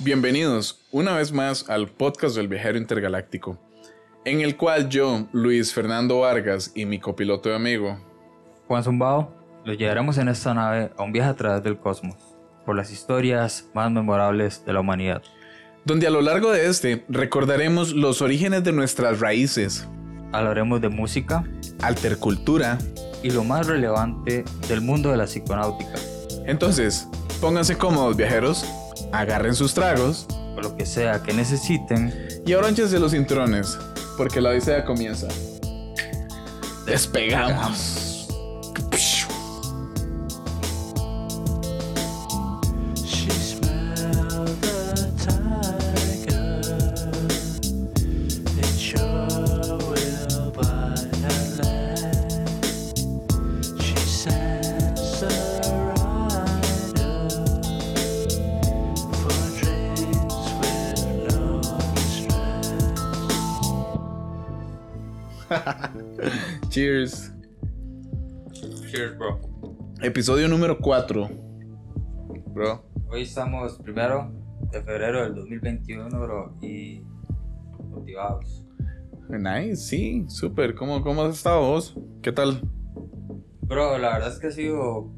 Bienvenidos una vez más al podcast del viajero intergaláctico, en el cual yo, Luis Fernando Vargas y mi copiloto y amigo, Juan Zumbao, los llevaremos en esta nave a un viaje a través del cosmos, por las historias más memorables de la humanidad. donde a lo largo de este recordaremos los orígenes de nuestras raíces, Hablaremos de música altercultura. y lo más relevante del mundo de la psiconáutica, Entonces, pónganse cómodos viajeros, agarren sus tragos o lo que sea que necesiten. y abrónchense los cinturones, porque la odisea comienza. Despegamos. Episodio número 4. Bro. Hoy estamos primero de febrero del 2021, bro, y motivados. Nice, sí, súper. ¿Cómo, ¿Cómo has estado vos? ¿Qué tal? Bro, la verdad es que ha sido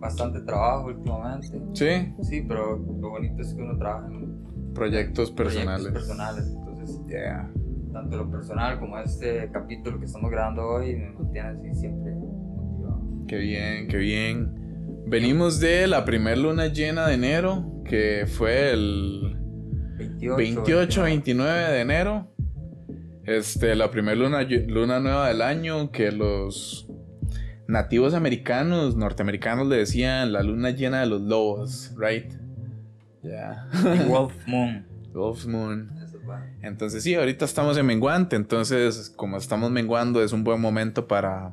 bastante trabajo últimamente. Sí, Sí, pero lo bonito es que uno trabaja en proyectos personales. proyectos personales. Entonces, Yeah. tanto lo personal como este capítulo que estamos grabando hoy me mantiene así siempre. Qué bien, qué bien. Venimos de la primer luna llena de enero, que fue el 28, 28, 29 de enero. Este, la primera luna, luna nueva del año, que los nativos americanos, norteamericanos le decían la luna llena de los lobos, right? Yeah. Y Wolf Moon. Wolf Moon. Entonces sí, ahorita estamos en menguante, entonces como estamos menguando es un buen momento para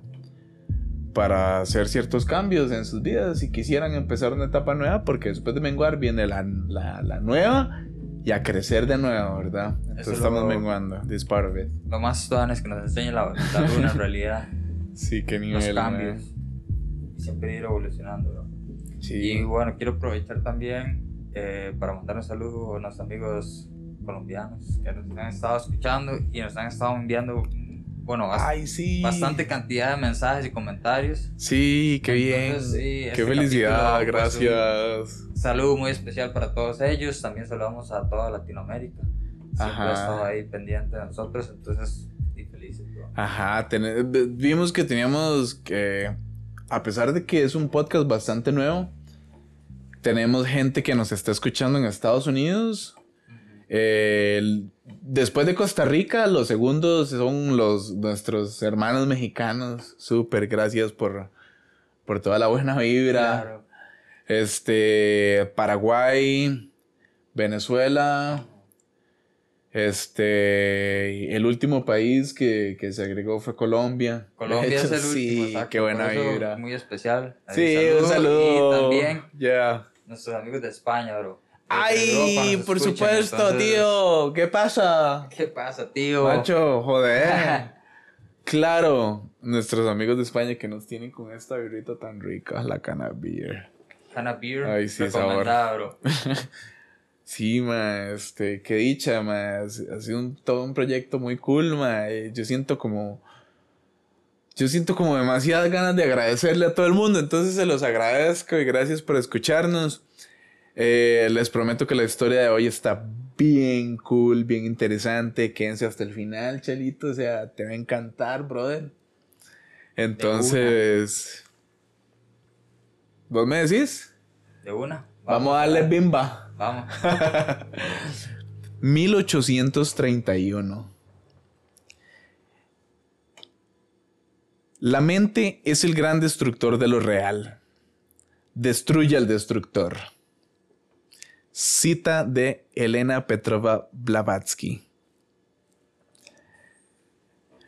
para hacer ciertos cambios en sus vidas si quisieran empezar una etapa nueva, porque después de menguar viene la, la, la nueva y a crecer de nuevo, ¿verdad? Entonces es estamos lo- menguando, this part of it. Lo más todan es que nos enseña la, la luna en realidad, Sí, qué los nivel. cambios. man. Y siempre ir evolucionando, bro. Sí. Y bueno, quiero aprovechar también eh, para mandar un saludo a nuestros amigos colombianos que nos han estado escuchando y nos han estado enviando, bueno, Ay, sí. bastante cantidad de mensajes y comentarios. Sí, qué bien. Entonces, sí, qué este felicidad, capítulo, pues, gracias. Un saludo muy especial para todos ellos. También saludamos a toda Latinoamérica. Siempre ha estado ahí pendiente de nosotros, entonces, y felices, bro. Ajá, vimos que teníamos que, a pesar de que es un podcast bastante nuevo, tenemos gente que nos está escuchando en Estados Unidos. Eh, el- después de Costa Rica, los segundos son los nuestros hermanos mexicanos. Súper, gracias por, por toda la buena vibra. Claro. Este, Paraguay, Venezuela. Este, el último país que, que se agregó fue Colombia. Colombia De es hecho, el último. Sí, exacto, qué buena vibra. Muy especial. Ahí, Sí, un saludo. Y también Ya. nuestros amigos de España, bro. Ay, por escuchan, supuesto, entonces, tío. ¿Qué pasa? ¿Qué pasa, tío? Macho, joder. claro, nuestros amigos de España que nos tienen con esta birrita tan rica, la cana beer. Hannah Beer. Ay, sí, recomendada, bro. Sí, ma, este, qué dicha, ma. Ha sido un, todo un proyecto muy cool, ma. Yo siento como. Yo siento como demasiadas ganas de agradecerle a todo el mundo. Entonces se los agradezco y gracias por escucharnos. Eh, les prometo que la historia de hoy está bien cool, bien interesante. Quédense hasta el final, Chalito. O sea, te va a encantar, brother. Entonces. ¿Vos me decís? De una. Vamos, a darle bimba. Vamos. 1831. La mente es el gran destructor de lo real. Destruye al destructor. Cita de Elena Petrova Blavatsky.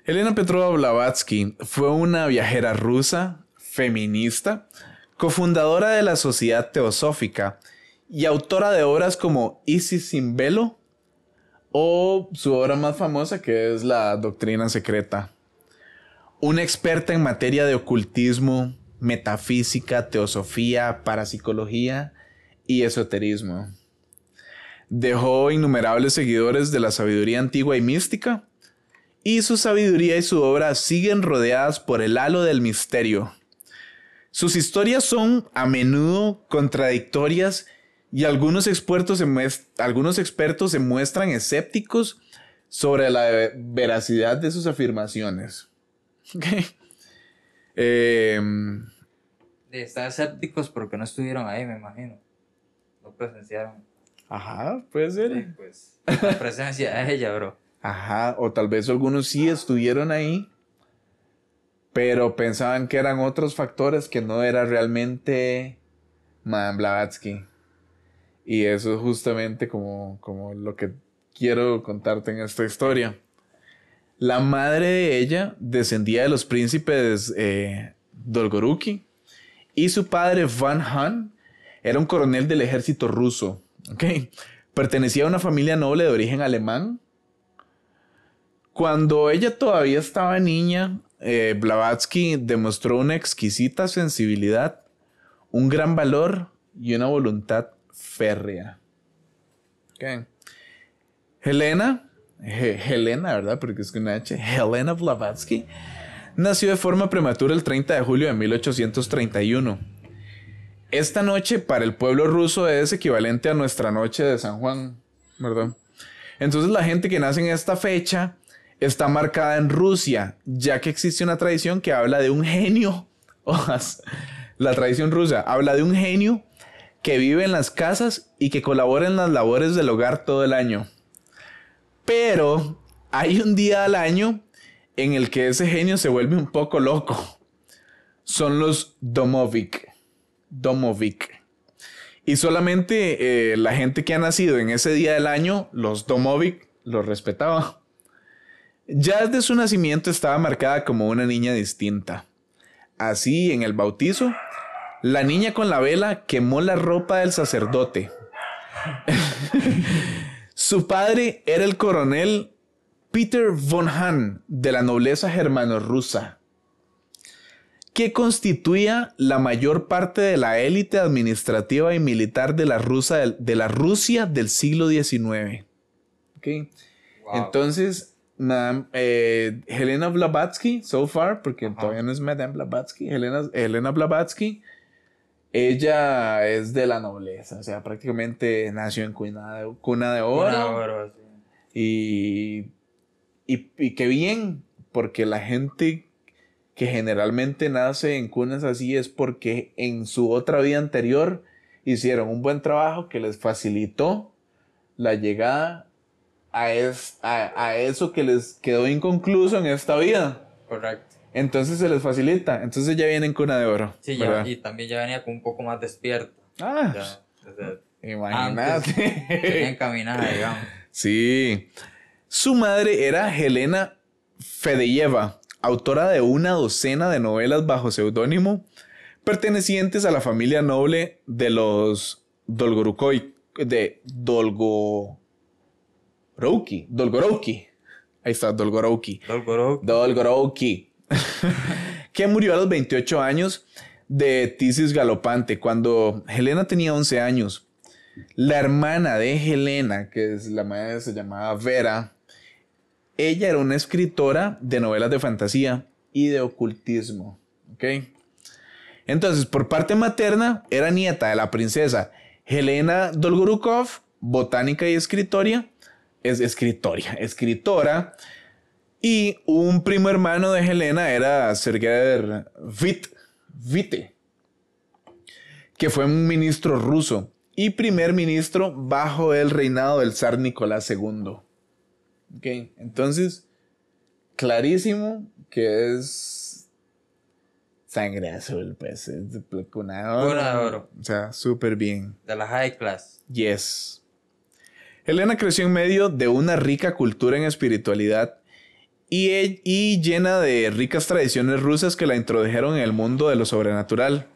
Elena Petrova Blavatsky fue una viajera rusa, feminista, cofundadora de la Sociedad Teosófica y autora de obras como Isis sin velo o su obra más famosa que es La Doctrina Secreta. Una experta en materia de ocultismo, metafísica, teosofía, parapsicología y esoterismo. Dejó innumerables seguidores de la sabiduría antigua y mística, y su sabiduría y su obra siguen rodeadas por el halo del misterio. Sus historias son a menudo contradictorias y algunos expertos se, algunos expertos se muestran escépticos sobre la ve- veracidad de sus afirmaciones. Em, Están escépticos porque no estuvieron ahí, me imagino. Presenciaron. ajá, puede ser. Pues, la presencia de ella, bro. Ajá, o tal vez algunos sí estuvieron ahí, pero pensaban que eran otros factores que no era realmente Madame Blavatsky. Y eso es justamente como, como lo que quiero contarte en esta historia. La madre de ella descendía de los príncipes eh, Dolgoruki y su padre Van Han era un coronel del ejército ruso. ¿ok? Pertenecía a una familia noble de origen alemán cuando ella todavía estaba niña, eh, Blavatsky demostró una exquisita sensibilidad, un gran valor y una voluntad férrea. Ok. Helena, He- Helena, ¿verdad? Porque es con H. Helena Blavatsky nació de forma prematura el 30 de julio de 1831. Esta noche para el pueblo ruso es equivalente a nuestra noche de San Juan, ¿verdad? Entonces la gente que nace en esta fecha está marcada en Rusia, ya que existe una tradición que habla de un genio. La tradición rusa habla de un genio que vive en las casas y que colabora en las labores del hogar todo el año. Pero hay un día al año en el que ese genio se vuelve un poco loco. Son los Domovic. Domovic. Y solamente eh, la gente que ha nacido en ese día del año, los Domovic, los respetaba. Ya desde su nacimiento estaba marcada como una niña distinta. Así, en el bautizo, la niña con la vela quemó la ropa del sacerdote. Su padre era el coronel Peter von Hahn de la nobleza germano-rusa, que constituía la mayor parte de la élite administrativa y militar de la, rusa del- de la Rusia del siglo XIX. Ok. Wow. Entonces, Madame, eh, Helena Blavatsky, so far, porque todavía no es Madame Blavatsky, Helena, Helena Blavatsky, ella es de la nobleza, o sea, prácticamente nació en cuna de, cuna de oro. Una oro, sí. Y, y, y qué bien, porque la gente que generalmente nace en cunas así es porque en su otra vida anterior hicieron un buen trabajo que les facilitó la llegada a, es- a, a eso que les quedó inconcluso en esta vida. Correcto. Entonces se les facilita. Entonces ya vienen cuna de oro. Sí, y también ya venía con un poco más despierta. Ah, imagínate. encaminada, digamos. Sí. Su madre era Helena Fedeyeva, autora de una docena de novelas bajo seudónimo, pertenecientes a la familia noble de los Dolgorukoi, de Dolgorouki, Dolgorouki. Ahí está, Dolgorouki. Dolgorouki, que murió a los 28 años de tisis galopante cuando Helena tenía 11 años. La hermana de Helena, que es la madre se llamaba Vera, ella era una escritora de novelas de fantasía y de ocultismo. ¿ok? Entonces, por parte materna, era nieta de la princesa Helena Dolgorukov, botánica y escritoria, es escritoria, escritora, y un primo hermano de Helena era Sergei Vit, Vite, que fue un ministro ruso y primer ministro bajo el reinado del zar Nicolás II. Ok, entonces, clarísimo que es sangre azul, pues, es de oro. Cuna de oro. O sea, súper bien. De la high class. Yes. Helena creció en medio de una rica cultura en espiritualidad y, e- y llena de ricas tradiciones rusas que la introdujeron en el mundo de lo sobrenatural.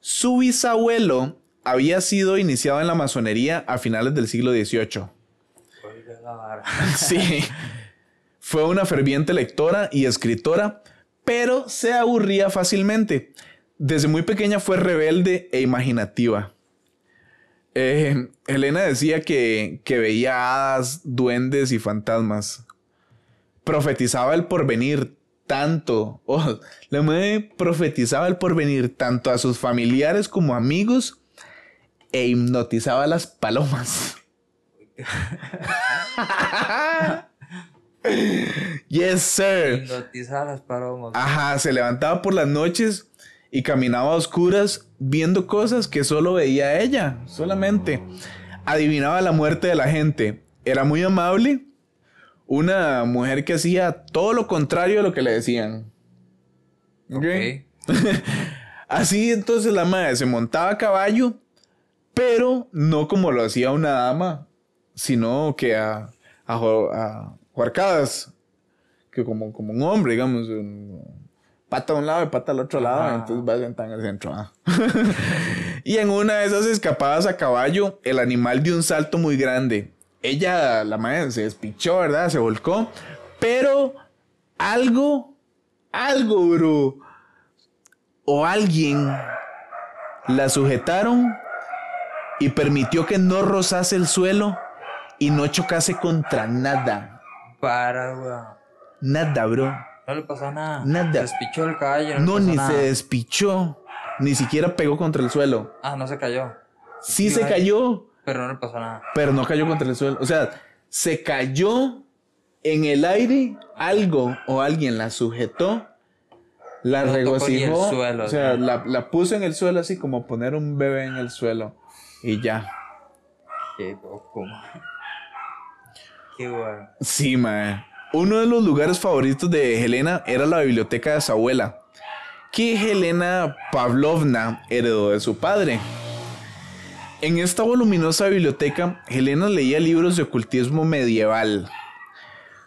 Su bisabuelo había sido iniciado en la masonería a finales del siglo XVIII. Sí. Fue una ferviente lectora y escritora, pero se aburría fácilmente. Desde muy pequeña fue rebelde e imaginativa. Eh, Helena decía que, que veía hadas, duendes y fantasmas. Profetizaba el porvenir tanto. Oh, la profetizaba el porvenir tanto a sus familiares como amigos e hipnotizaba a las palomas. yes, sir. Las palomas. Ajá, se levantaba por las noches y caminaba a oscuras viendo cosas que solo veía ella, solamente. Adivinaba la muerte de la gente. Era muy amable. Una mujer que hacía todo lo contrario de lo que le decían. ¿Ok? Ok. Así entonces la madre se montaba a caballo, pero no como lo hacía una dama, sino que a, a, a huarcadas, que como, como un hombre, digamos, un- pata a un lado y pata al otro lado, Ajá. entonces va sentada en el centro. ah. y en una de esas escapadas a caballo, el animal dio un salto muy grande. Ella, la madre, se despichó, ¿verdad? Se volcó, pero algo, algo, bro o alguien la sujetaron y permitió que no rozase el suelo y no chocase contra nada. Para, weón. Nada, bro. No le pasó nada. Nada. Se despichó el caballo. No, No, ni nada. se despichó, ni siquiera pegó contra el suelo. Ah, no se cayó. Sí se Ay. cayó, Pero no le pasó nada. pero no cayó contra el suelo. O sea, se cayó en el aire, algo o alguien la sujetó, la No ni el regocijó, suelo, o sea, la, la puso en el suelo así como poner un bebé en el suelo y ya. Qué poco, man. Sí, mae. Uno de los lugares favoritos de Helena era la biblioteca de su abuela, que Helena Pavlovna heredó de su padre. En esta voluminosa biblioteca, Helena leía libros de ocultismo medieval.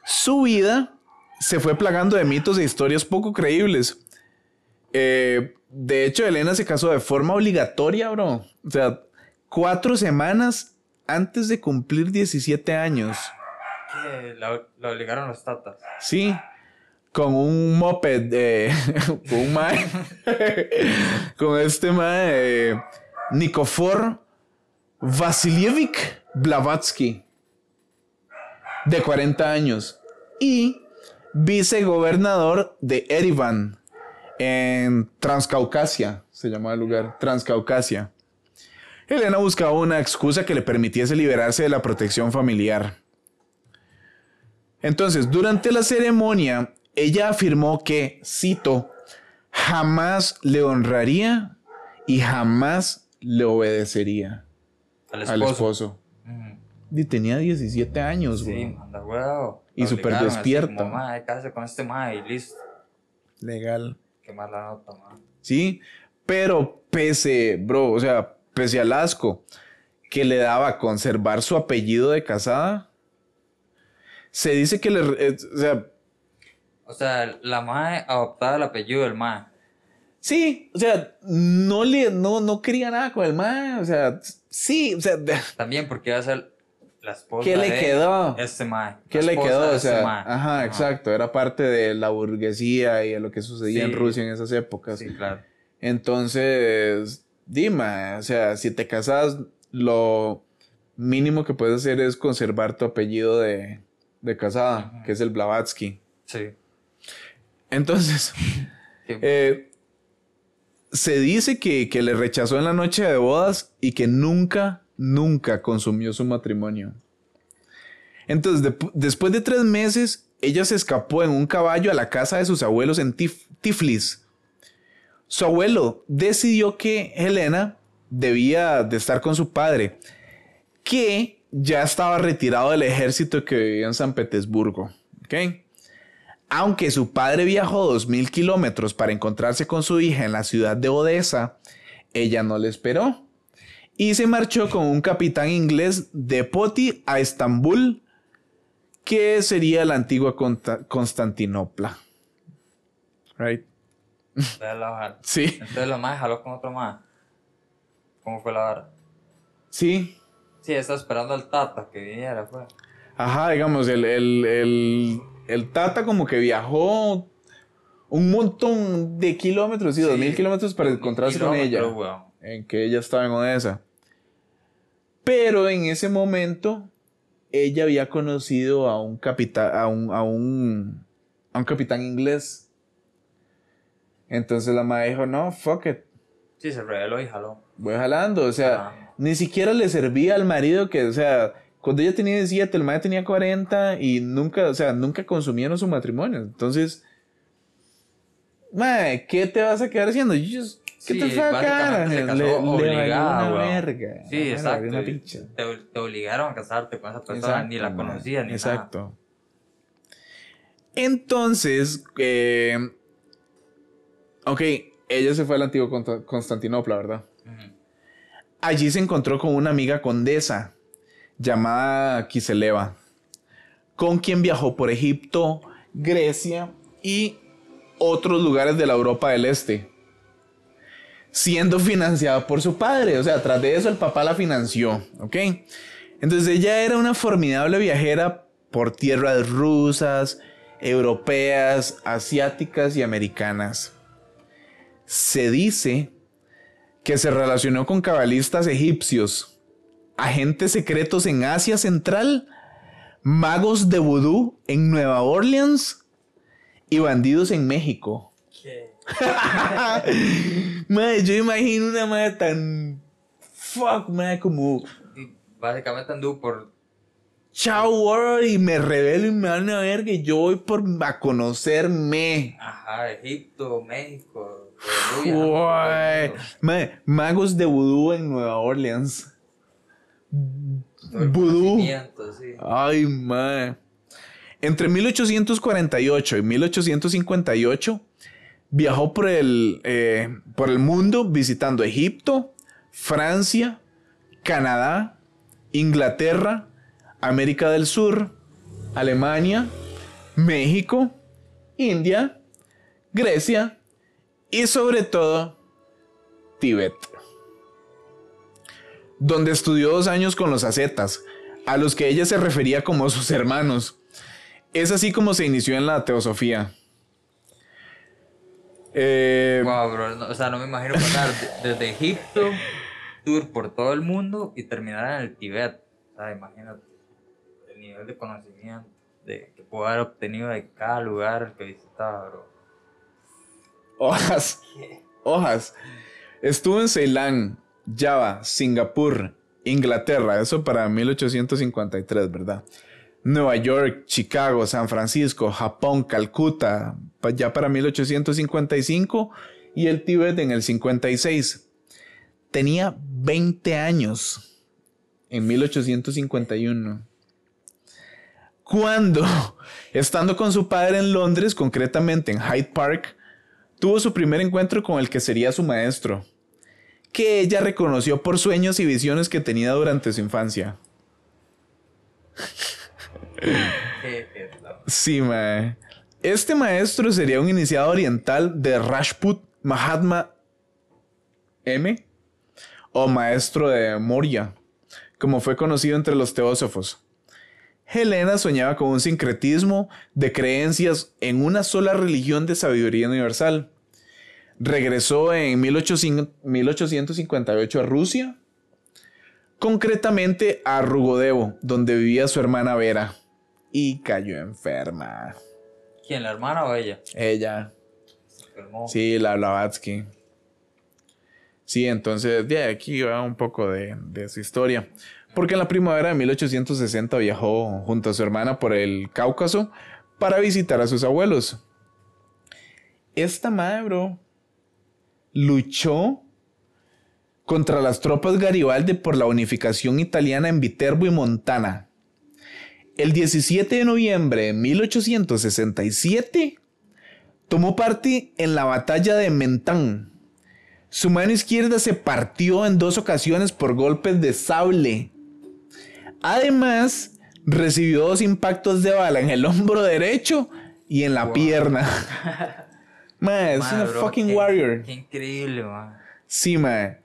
Su vida se fue plagando de mitos e historias poco creíbles. Eh, de hecho, Helena se casó de forma obligatoria, bro. O sea, cuatro semanas antes de cumplir 17 años. La, obligaron los tatas. Sí, con un moped, eh, con un mae, con este mae, eh, Nikofor Vasilievich Blavatsky, de 40 años, y vicegobernador de Erivan, en Transcaucasia, se llama el lugar, Transcaucasia. Elena buscaba una excusa que le permitiese liberarse de la protección familiar. Entonces, durante la ceremonia, ella afirmó que, cito, jamás le honraría y jamás le obedecería Al esposo. al esposo. Y tenía 17 años, Sí, güey. manda huevo. Y La súper despierta. "Mae, cásate con este mae y listo. Legal. Qué mala nota, man. Sí, pero pese, bro, o sea, pese al asco que le daba conservar su apellido de casada, se dice que le, eh, o sea, O sea, la mae adoptaba el apellido del mae. sí, o sea, no le, no, no quería nada con el man, o sea, sí, o sea, También porque iba a ser la esposa ¿Qué le de quedó? este mae. ¿Qué le quedó? O este sea, mae. ajá, exacto, era parte de la burguesía y de lo que sucedía en. Rusia en esas épocas. Sí, claro. Entonces, dime, o sea, si te casas, lo mínimo que puedes hacer es conservar tu apellido de, de casada, que es el Blavatsky. Sí. Entonces, eh, se dice que, que le rechazó en la noche de bodas y que nunca, nunca consumió su matrimonio. Entonces, de- después de tres meses, ella se escapó en un caballo a la casa de sus abuelos en Tif- Tiflis. Su abuelo decidió que Helena debía de estar con su padre, que ya estaba retirado del ejército que vivía en San Petersburgo. ¿ok? Aunque su padre viajó 2.000 kilómetros para encontrarse con su hija en la ciudad de Odessa, ella no le esperó y se marchó con un capitán inglés de Poti a Estambul, que sería la antigua Constantinopla. Right? Entonces la, Sí, entonces la mae jaló con otro mae. ¿Cómo fue la vara? sí. Sí, estaba esperando al tata que viniera, pues. Ajá, digamos, el, el, el, el Tata como que viajó un montón de kilómetros, sí, dos mil kilómetros para encontrarse con ella. En que ella estaba en Odessa. Pero en ese momento, ella había conocido a un capitán, a un, a un, a un capitán inglés. Entonces la madre dijo, no, fuck it, Sí, se reveló y jaló. voy jalando. O sea, Ajá. Ni siquiera le servía al marido que, o sea, cuando ella tenía 17, el madre tenía 40 y nunca, o sea, nunca consumieron su matrimonio. Entonces, madre, ¿qué te vas a quedar haciendo? You just- ¿Qué Sí, te fue básicamente se Le, le obligada, una verga. Sí, exacto. una. Te, te obligaron a casarte con esa persona, ni la Exacto, conocías, ni Exacto. Entonces, eh, ok, ella se fue al antiguo Consta- Constantinopla, ¿verdad? nada. Ujú. Allí se encontró con una amiga condesa llamada Kiseleva, con quien viajó por Egipto, Grecia y otros lugares de la Europa del Este, siendo financiada por su padre. O sea, tras de eso el papá la financió, ¿ok? Entonces ella era una formidable viajera por tierras rusas, europeas, asiáticas y americanas. Se dice que se relacionó con cabalistas egipcios, agentes secretos en Asia Central, magos de vudú en Nueva Orleans y bandidos en México. Madre, yo imagino una madre tan fuck, madre, como básicamente anduvo por. chao world y me revelo y me van a ver que yo voy por a conocerme. Ajá, Egipto, México, Uy, madre, magos de vudú en Nueva Orleans. Vudú. sí. Ay, madre. Entre 1848 y 1858 viajó por el, eh, por el mundo visitando Egipto, Francia, Canadá, Inglaterra, América del Sur, Alemania, México, India, Grecia y sobre todo Tíbet donde estudió dos años con los ascetas, a los que ella se refería como sus hermanos. Es así como se inició en la teosofía. Eh, Wow, bro, no- o sea, no me imagino pasar de- desde Egipto, tour por todo el mundo y terminar en el Tíbet. O sea, imagínate el nivel de conocimiento de, que puedo haber obtenido de cada lugar que visitaba, bro. Hojas, hojas. Estuvo en Ceilán, Java, Singapur, Inglaterra, eso para 1853, ¿verdad? Nueva York, Chicago, San Francisco, Japón, Calcuta, ya para 1855 y el Tíbet en el 56. Tenía 20 años en 1851. Cuando, estando con su padre en Londres, concretamente en Hyde Park, tuvo su primer encuentro con el que sería su maestro, que ella reconoció por sueños y visiones que tenía durante su infancia. Sí, mae. Este maestro sería un iniciado oriental de Rajput Mahatma M o maestro de Moria, como fue conocido entre los teósofos. Helena soñaba con un sincretismo de creencias en una sola religión de sabiduría universal. Regresó en 1800 1858 a Rusia, concretamente a Rugodevo, donde vivía su hermana Vera, y cayó enferma. ¿Quién, la hermana o ella? Ella, Se enfermó. sí, la Blavatsky. Sí, entonces de aquí va un poco de, de su historia. Porque en la primavera de 1860 viajó junto a su hermana por el Cáucaso para visitar a sus abuelos. Esta madre, bro, luchó contra las tropas Garibaldi por la unificación italiana en Viterbo y Montana. El 17 de noviembre de 1867 tomó parte en la batalla de Mentán. Su mano izquierda se partió en dos ocasiones por golpes de sable. Además, recibió dos impactos de bala en el hombro derecho y en la Wow. pierna. Mae, es una bro, fucking qué- warrior. Qué increíble, man. Sí, mae.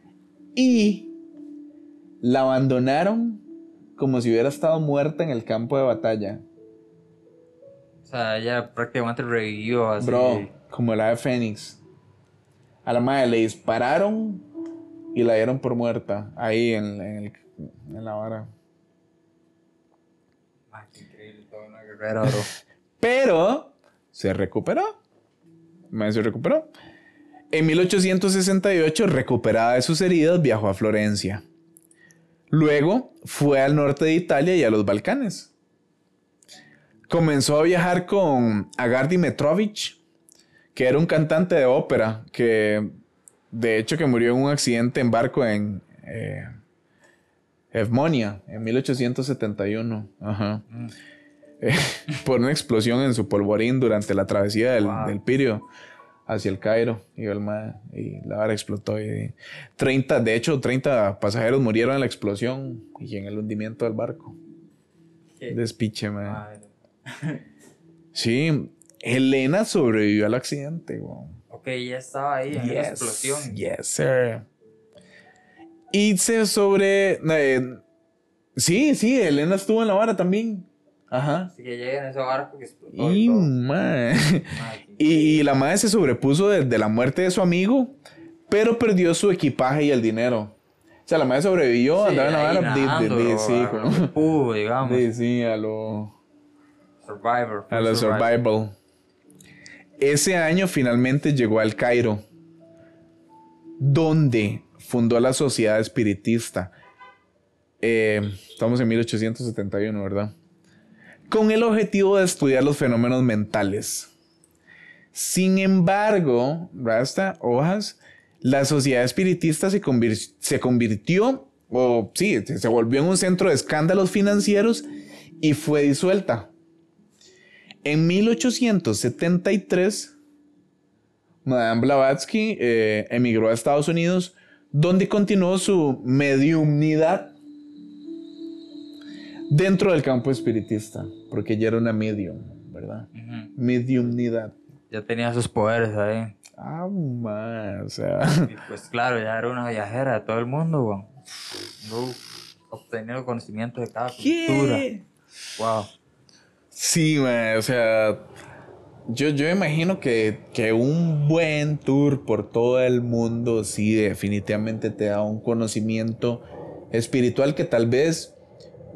Y la abandonaron como si hubiera estado muerta en el campo de batalla. O sea, ella prácticamente revivió así. Bro, como la de Fénix. A la madre le dispararon y la dieron por muerta ahí en, en el, en la vara. Mae, qué increíble, toda una guerrera, bro. Pero se recuperó. Mae se recuperó. En 1868, recuperada de sus heridas, viajó a Florencia. Luego fue al norte de Italia y a los Balcanes. Comenzó a viajar con Agardi Metrovich, que era un cantante de ópera, que de hecho que murió en un accidente en barco en eh, Evmonia en 1871. Ajá. Eh, por una explosión en su polvorín durante la travesía del, Wow. del Pirio hacia el Cairo. Y, el ma- y la vara explotó. Y 30, de hecho, 30 pasajeros murieron en la explosión y en el hundimiento del barco. Qué Despiche, man. Sí, Helena sobrevivió al accidente, weón. Ok, ya estaba ahí en la explosión. Yes, sir. Y se sobre. eh, sí, sí, Elena estuvo en la vara también. Ajá. Así que llega en ese barco que explotó. Y, qué y, y la madre se sobrepuso de, de la muerte de su amigo, pero perdió su equipaje y el dinero. O sea, la madre sobrevivió, Sí, andaba en la vara. nadando, di- bro, sí, como- lo pudo, digamos. di- sí, a lo. Survivor. A la survival. Ese año finalmente llegó al Cairo, donde fundó la Sociedad Espiritista. Eh, estamos en 1871, ¿verdad? Con el objetivo de estudiar los fenómenos mentales. Sin embargo, Rasta, hojas, la Sociedad Espiritista se, convir- se convirtió, o sí, se se volvió en un centro de escándalos financieros y fue disuelta. En 1873, Madame Blavatsky eh, emigró a Estados Unidos, donde continuó su mediumnidad dentro del campo espiritista, porque ella era una medium, ¿verdad? Ujú. Mediumnidad. Ya tenía sus poderes ahí. Ah, man, o sea. Y pues claro, ya era una viajera de todo el mundo, weón. No, obteniendo conocimiento de cada cultura. Wow. Sí, man, o sea, yo, yo imagino que, que un buen tour por todo el mundo sí definitivamente te da un conocimiento espiritual que tal vez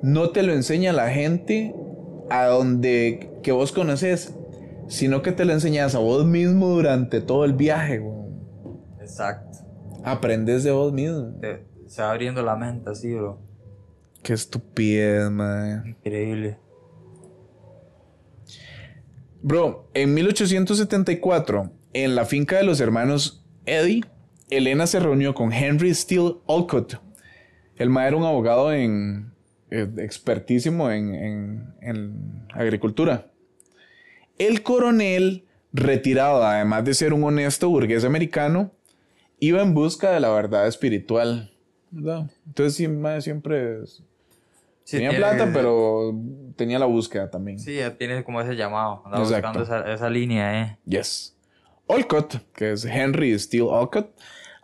no te lo enseña la gente a donde que vos conoces, sino que te lo enseñas a vos mismo durante todo el viaje, weón. Exacto. Aprendes de vos mismo. Te- se va abriendo la mente así, bro. Qué estupidez, man. Increíble. Bro, en 1874, en la finca de los hermanos Eddie, Elena se reunió con Henry Steele Olcott. El ma era un abogado en, expertísimo en, en- en agricultura. El coronel, retirado además de ser un honesto burgués americano, iba en busca de la verdad espiritual. ¿verdad? Entonces sí, ma, siempre Sí, tenía tiene- plata, pero tenía la búsqueda también. Sí, tiene como ese llamado. Andaba buscando esa, esa línea, eh. Yes. Olcott, que es Henry Steele Olcott,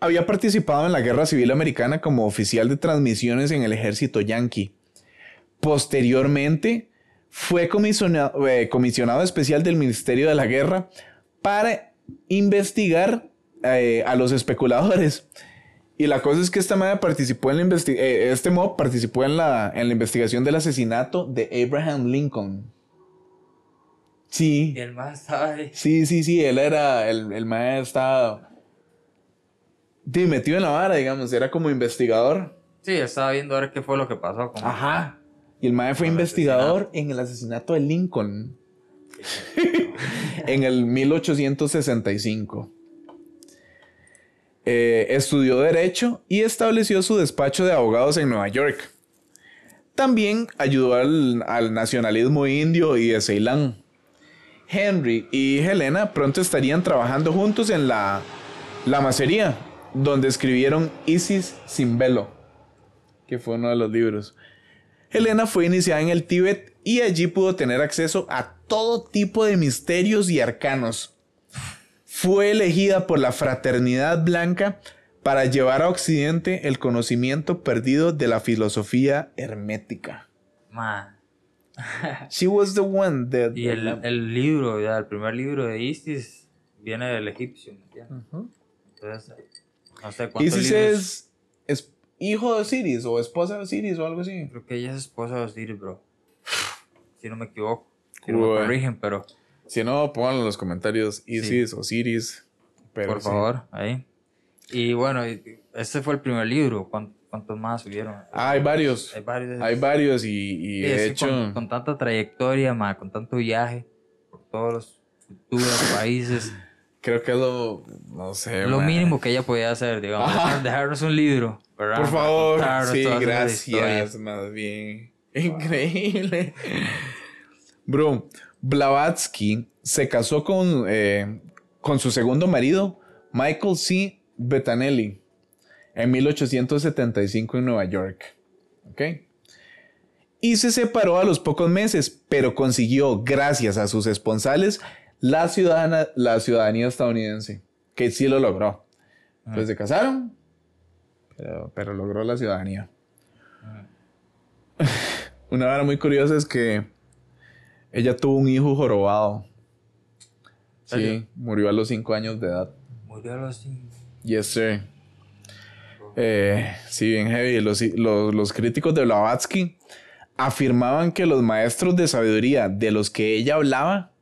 había participado en la Guerra Civil Americana como oficial de transmisiones en el ejército yanqui. Posteriormente, fue comisionado, eh, comisionado especial del Ministerio de la Guerra para investigar eh, a los especuladores. Y la cosa es que esta madre participó en la eh, este mob participó en la, en la investigación del asesinato de Abraham Lincoln. Sí. Y el más estaba ahí. Sí, sí, sí, él era, el, el maestro estaba sí, metido en la vara, digamos, era como investigador. Sí, estaba viendo a ver qué fue lo que pasó. Como... Ajá. Y el maestro fue el investigador en el asesinato de Lincoln. en el 1865. Eh, estudió Derecho y estableció su despacho de abogados en Nueva York. También ayudó al, al nacionalismo indio y de Ceilán. Henry y Helena pronto estarían trabajando juntos en la, la macería, donde escribieron Isis sin velo, que fue uno de los libros. Helena fue iniciada en el Tíbet y allí pudo tener acceso a todo tipo de misterios y arcanos. Fue elegida por la Fraternidad Blanca para llevar a Occidente el conocimiento perdido de la filosofía hermética. Man. She was the one that... Y el, el libro, ya, el primer libro de Isis viene del egipcio, ¿me entiendes? Entonces, no sé cuántos Isis libros. es, es hijo de Osiris o esposa de Osiris o algo así. Creo que ella es esposa de Osiris, bro. Si no me equivoco. Si no me corrigen, pero Si no, pónganlo en los comentarios Isis, Osiris. Pero por sí. favor, ahí. Y bueno, este fue el primer libro. ¿Cuán- ¿Cuántos más subieron? Ah, hay varios. Hay varios. Hay varios y, y Sí, de hecho... con, con tanta trayectoria, ma, con tanto viaje por todos los culturas, países, Creo que es lo... No sé, lo man. mínimo que ella podía hacer, digamos, dejar- dejarnos un libro, ¿verdad? Por favor. Sí, gracias. Más bien. Increíble. Bro, Blavatsky se casó con, eh, con su segundo marido, Michael C. Bettanelli, en 1875 en Nueva York. ¿Ok? Y se separó a los pocos meses, pero consiguió, gracias a sus esponsales, la, ciudadana, la ciudadanía estadounidense, que sí lo logró. Entonces se casaron, pero, pero logró la ciudadanía. Una vara muy curiosa es que ella tuvo un hijo jorobado. Sí, murió a los 5 años de edad. Murió a los cinco. Yes, sir. Eh, sí, bien heavy. Los, los- los críticos de Blavatsky afirmaban que los maestros de sabiduría de los que ella hablaba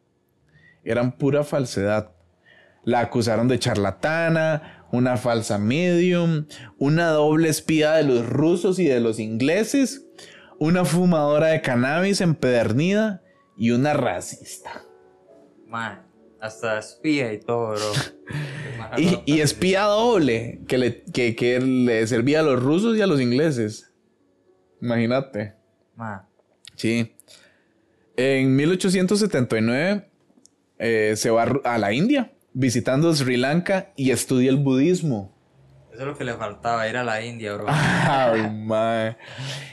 eran pura falsedad. La acusaron de charlatana, una falsa medium, una doble espía de los rusos y de los ingleses, una fumadora de cannabis empedernida y una racista. Man, hasta espía y todo, bro. Y, y espía doble que le, que, que le servía a los rusos y a los ingleses. Imagínate. Man, Sí. En 1879 eh, se va a la India visitando Sri Lanka y estudia el budismo. eso es lo que le faltaba, ir a la India, bro. Ay, mae.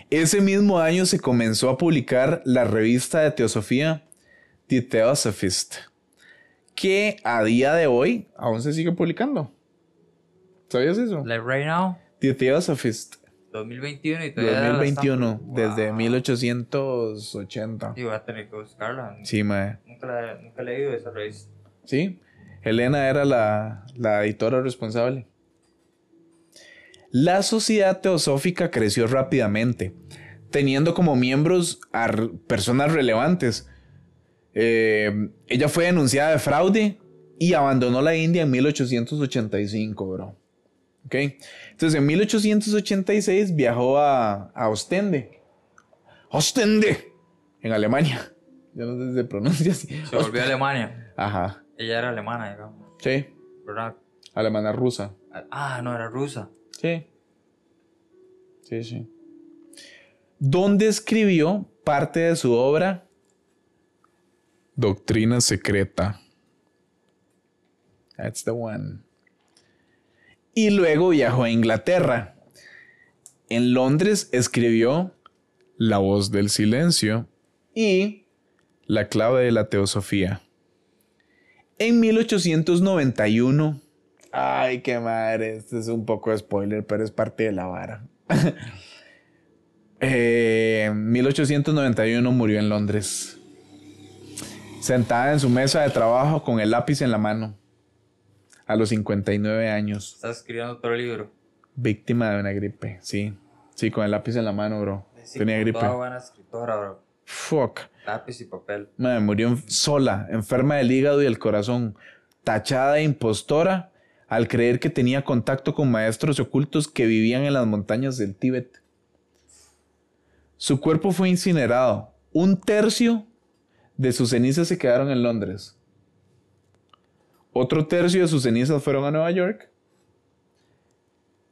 Ese mismo año se comenzó a publicar la revista de teosofía The Theosophist, que a día de hoy aún se sigue publicando. ¿Sabías eso? Like right now, The Theosophist, 2021 y todavía la 2021, están- desde Wow. 1880. Sí, voy a tener que buscarla. Sí, mae. Nunca, la, nunca he leído esa revista. Sí, Helena era la, la editora responsable. La sociedad teosófica creció rápidamente, teniendo como miembros a personas relevantes. Eh, ella fue denunciada de fraude y abandonó la India en 1885, bro. ¿Ok? Entonces en 1886 viajó a, a Ostende. Ostende, en Alemania. Yo no sé si se pronuncia así. Se volvió a Alemania. Ajá, Ella era alemana, digamos. sí. ¿Verdad? Alemana rusa. Ah, no, era rusa. Sí. Sí, sí. Donde escribió parte de su obra Doctrina Secreta. That's the one. Y luego viajó a Inglaterra. En Londres escribió La voz del silencio y La clave de la teosofía. En 1891 Ay, qué madre. Este es un poco spoiler, pero es parte de la vara. Eh, En 1891 murió en Londres. Sentada en su mesa de trabajo con el lápiz en la mano. A los 59 años. Estás escribiendo otro libro. Víctima de una gripe. Sí. Sí, con el lápiz en la mano, bro. Sí, Tenía gripe. Buena escritora, bro. Fuck. Lápiz y papel. Madre, murió sola, enferma del hígado y el corazón, tachada de impostora al creer que tenía contacto con maestros ocultos que vivían en las montañas del Tíbet. Su cuerpo fue incinerado. Un tercio de sus cenizas se quedaron en Londres. Otro tercio de sus cenizas fueron a Nueva York.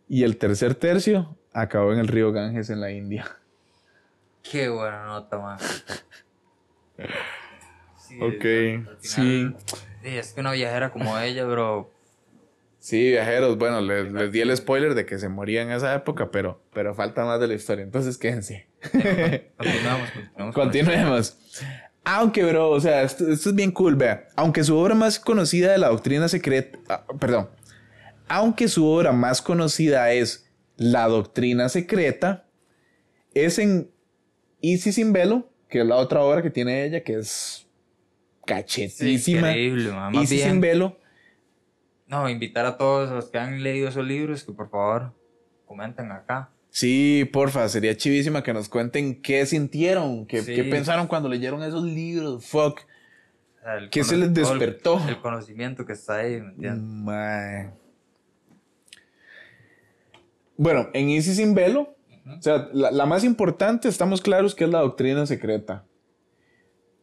Y el tercer tercio acabó en el río Ganges en la India. Qué buena nota, man. Sí, Ok, sí. final, sí, es que una viajera como ella, bro. Sí, viajeros, bueno, les, les di el spoiler de que se moría en esa época, pero, pero falta más de la historia, entonces quédense. Continuamos, continuamos. Continuemos. Aunque, bro, o sea, esto, esto es bien cool, vea. Aunque su obra más conocida de la doctrina secreta, ah, perdón, aunque su obra más conocida es La Doctrina Secreta, es en Easy Sin Velo, que es la otra obra que tiene ella, que es Sí, cachetísima. increíble, man. Más Easy bien, Sin Velo. no, invitar a todos los que han leído esos libros que por favor comenten acá. Sí, porfa, sería chivísima que nos cuenten qué sintieron, qué, Sí. qué pensaron cuando leyeron esos libros. Fuck. O sea, el ¿Qué se les todo el- despertó? El, conocimiento que está ahí, ¿me entiendes? Mae. Bueno, en Isis sin velo, o sea, la, la más importante, estamos claros que es la doctrina secreta.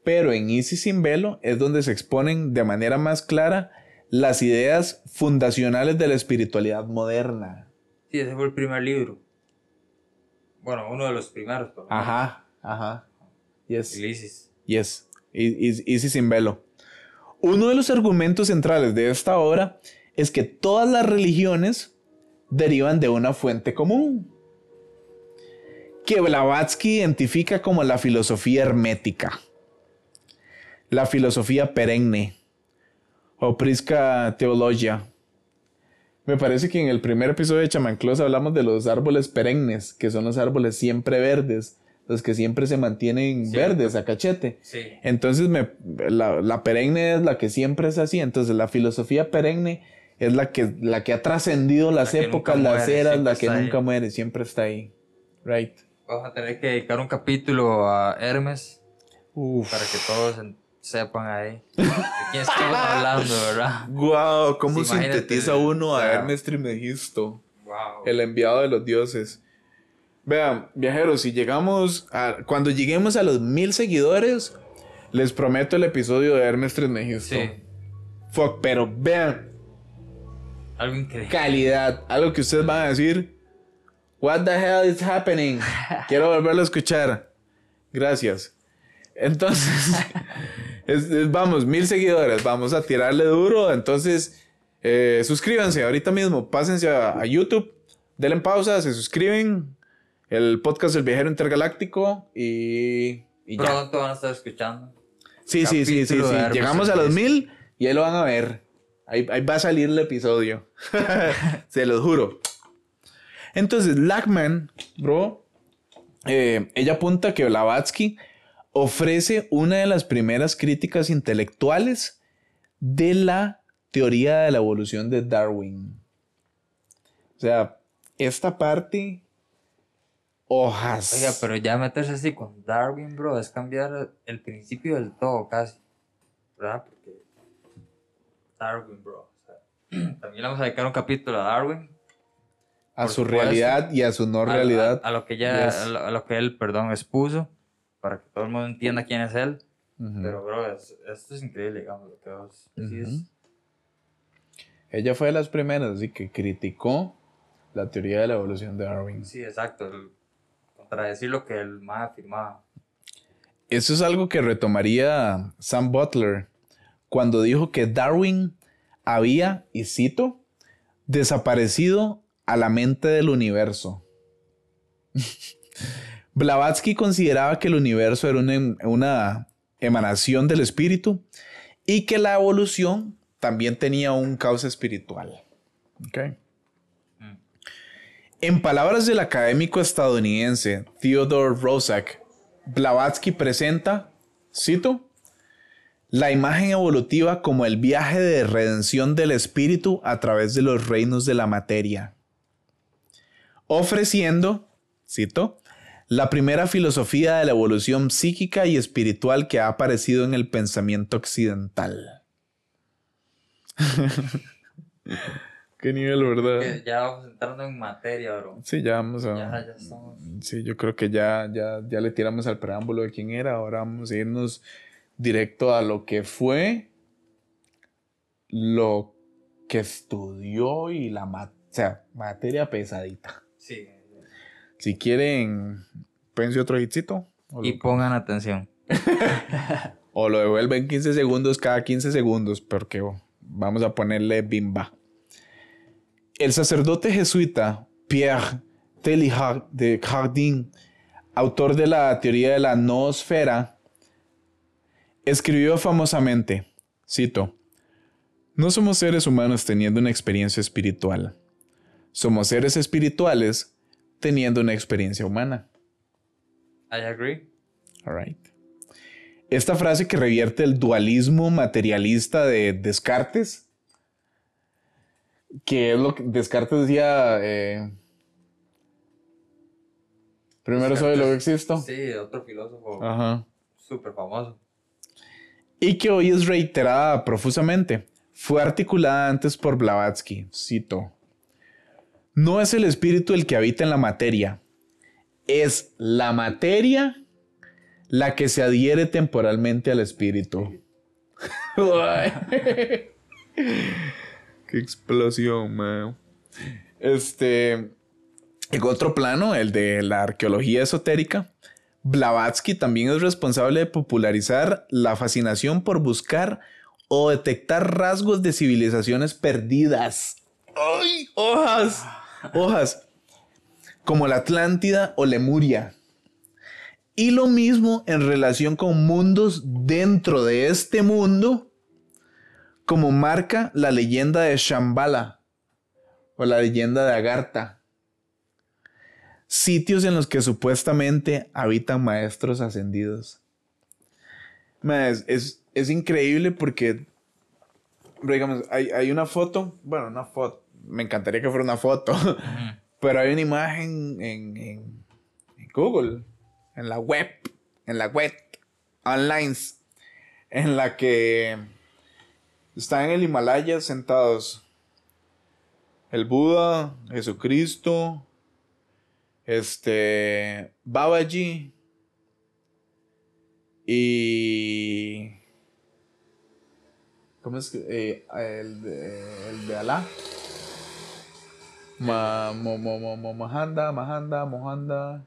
Pero en Isis sin velo es donde se exponen de manera más clara las ideas fundacionales de la espiritualidad moderna. Sí, ese fue el primer libro. Bueno, uno de los primeros. por. Ajá, ajá. Yes. Isis. Yes, Isis sin velo. Uno de los argumentos centrales de esta obra es que todas las religiones derivan de una fuente común, que Blavatsky identifica como la filosofía hermética, la filosofía perenne o prisca teologia. Me parece que en el primer episodio de Chamanclos hablamos de los árboles perennes, que son los árboles siempre verdes, los que siempre se mantienen Sí. verdes a cachete. Sí. Entonces, me, la, la perenne es la que siempre es así. Entonces, la filosofía perenne es la que, la que ha trascendido las épocas, las muere, eras, la que ahí. nunca muere, siempre está ahí. Right. Vamos a tener que dedicar un capítulo a Hermes Uf. para que todos sepan ahí de quién estamos hablando, ¿verdad? Wow, cómo Sí, sintetiza uno a sea, Hermes Trismegisto, Wow. el enviado de los dioses. Vean, viajeros, si llegamos a. Cuando lleguemos a los mil seguidores, les prometo el episodio de Hermes Trismegisto. Sí, Fuck, pero vean, algo increíble. calidad. Algo que ustedes van a decir. What the hell is happening? Quiero volverlo a escuchar. Gracias. Entonces, es- es- vamos, mil seguidores. Vamos a tirarle duro. Entonces, eh, suscríbanse ahorita mismo. Pásense a, a YouTube. Denle pausa, se suscriben. El podcast del viajero intergaláctico. Y, y ya. Pronto van a estar escuchando. Sí, sí, sí, sí, sí. Llegamos a los mil y ahí lo van a ver. Ahí, ahí va a salir el episodio. Se los juro. Entonces, Lackman, bro, eh, ella apunta que Blavatsky ofrece una de las primeras críticas intelectuales de la teoría de la evolución de Darwin. O sea, esta parte, hojas. Oiga, pero ya meterse así con Darwin, bro, es cambiar el principio del todo casi. ¿Verdad? Porque Darwin, bro. o sea, también vamos a dedicar un capítulo a Darwin. a su supuesto. realidad y a su no a- realidad. A, a lo que ya, Yes. a, lo, a lo que él, perdón, expuso. Para que todo el mundo entienda quién es él. Pero, bro, es- esto es increíble, digamos, lo que vos decís. Ella fue de las primeras, así que criticó la teoría de la evolución de Darwin. Sí, exacto. el- contradecir lo que el más afirmaba. Eso es algo que retomaría Sam Butler cuando dijo que Darwin había, y cito, desaparecido a la mente del universo. Blavatsky consideraba que el universo era una, em- una emanación del espíritu y que la evolución también tenía un causa espiritual. Ok. Mm. En palabras del académico estadounidense Theodore Roszak, Blavatsky presenta, cito, la imagen evolutiva como el viaje de redención del espíritu a través de los reinos de la materia, ofreciendo, cito, la primera filosofía de la evolución psíquica y espiritual que ha aparecido en el pensamiento occidental. Qué nivel, ¿verdad? Que ya vamos entrando en materia, bro. Sí, ya vamos a... Ya, ya estamos. Sí, yo creo que ya, ya, ya le tiramos al preámbulo de quién era. Ahora vamos a irnos directo a lo que fue, lo que estudió y la ma- o sea, materia pesadita. Sí. Si quieren, pense otro hitcito. O Y pongan atención. o lo devuelven 15 segundos cada 15 segundos, porque oh, vamos a ponerle bimba. El sacerdote jesuita Pierre Teilhard de Jardin, autor de la teoría de la noosfera, escribió famosamente, cito, No somos seres humanos teniendo una experiencia espiritual, somos seres espirituales teniendo una experiencia humana. I agree. All right. Esta frase que revierte el dualismo materialista de Descartes, que es lo que Descartes decía, eh, Primero soy, luego existo. Sí, otro filósofo Ajá. súper famoso. Y que hoy es reiterada profusamente. Fue articulada antes por Blavatsky. Cito. No es el espíritu el que habita en la materia. Es la materia la que se adhiere temporalmente al espíritu. Qué explosión, man. Este. En otro plano, el de la arqueología esotérica, Blavatsky también es responsable de popularizar la fascinación por buscar o detectar rasgos de civilizaciones perdidas. ¡Ay! ¡Hojas! Hojas. Como la Atlántida o Lemuria. Y lo mismo en relación con mundos dentro de este mundo, como marca la leyenda de Shambhala o la leyenda de Agartha. Sitios en los que supuestamente habitan maestros ascendidos. Es, es, es increíble porque, digamos, hay, hay una foto, bueno, una foto, me encantaría que fuera una foto, pero hay una imagen en, en- en Google, en la web, en la web, online, en la que están en el Himalaya sentados el Buda, Jesucristo, este, Babaji y... ¿Cómo es que? eh, el, de, el de Alá. Ma, mo, mo, mo, Mahanda, Mahanda, Mohanda.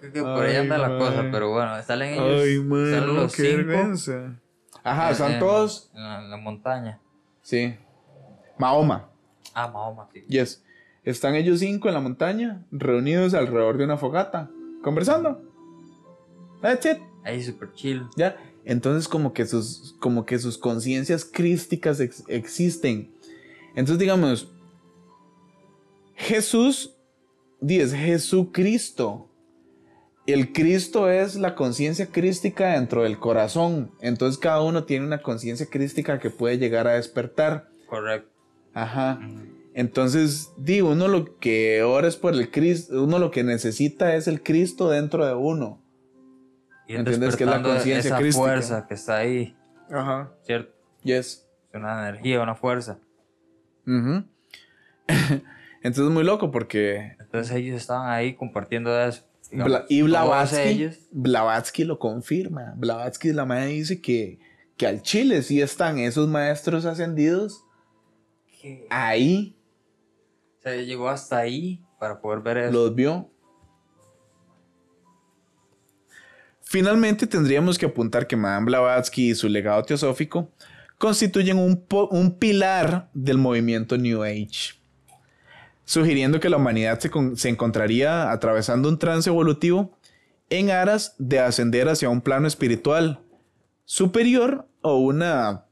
Creo que por ahí anda Ay, la cosa, pero bueno, salen ellos. salen los cinco Ajá, en- están todos. En la, en la montaña. Sí. Mahoma. Ah, Mahoma, sí. Yes. Están ellos cinco en la montaña, reunidos alrededor de una fogata, conversando. That's it. Ahí súper chill. ¿Ya? Entonces como que sus, como que sus conciencias crísticas ex- existen. Entonces digamos, Jesús, di, es Jesucristo. El Cristo es la conciencia crística dentro del corazón. Entonces cada uno tiene una conciencia crística que puede llegar a despertar. Correcto. Ajá. Entonces, digo, uno lo que ora es por el Cristo, uno lo que necesita es el Cristo dentro de uno. Y ¿Entiendes que es la conciencia esa crística? fuerza que está ahí, Ajá. ¿cierto? Yes. Es una energía, una fuerza. Ujú. Entonces, muy loco porque. Entonces ellos estaban ahí compartiendo eso. digamos. Y Blavatsky. Blavatsky lo confirma. Blavatsky, la madre dice que, que al Chile sí están esos maestros ascendidos ahí, O sea, llegó hasta ahí para poder ver eso. los vio. Finalmente tendríamos que apuntar que Madame Blavatsky y su legado teosófico constituyen un, un pilar del movimiento New Age, sugiriendo que la humanidad se, con- se encontraría atravesando un trance evolutivo en aras de ascender hacia un plano espiritual superior o una,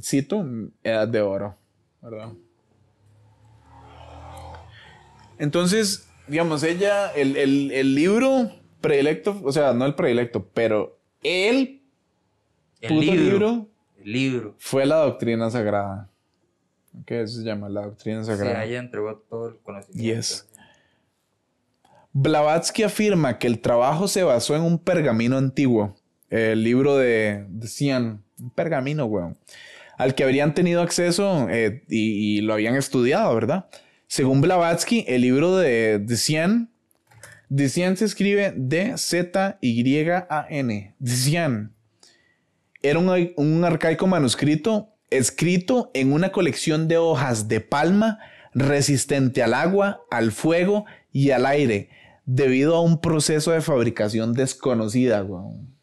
cito, edad de oro, ¿verdad? Entonces, digamos, ella, el, el- el libro predilecto, o sea, no el predilecto, pero el el libro, libro El libro. fue la doctrina sagrada. ¿Qué eso se llama? La doctrina Sí, sagrada. ella entregó todo el conocimiento. Yes. Blavatsky afirma que el trabajo se basó en un pergamino antiguo, el libro de, de Cian, un pergamino, weón, al que habrían tenido acceso eh, y, y lo habían estudiado, ¿verdad? Según Blavatsky, el libro de, de Cian, de Cian se escribe D-Z-Y-A-N, Cian. Era un, un arcaico manuscrito escrito en una colección de hojas de palma resistente al agua, al fuego y al aire, debido a un proceso de fabricación desconocida, weón.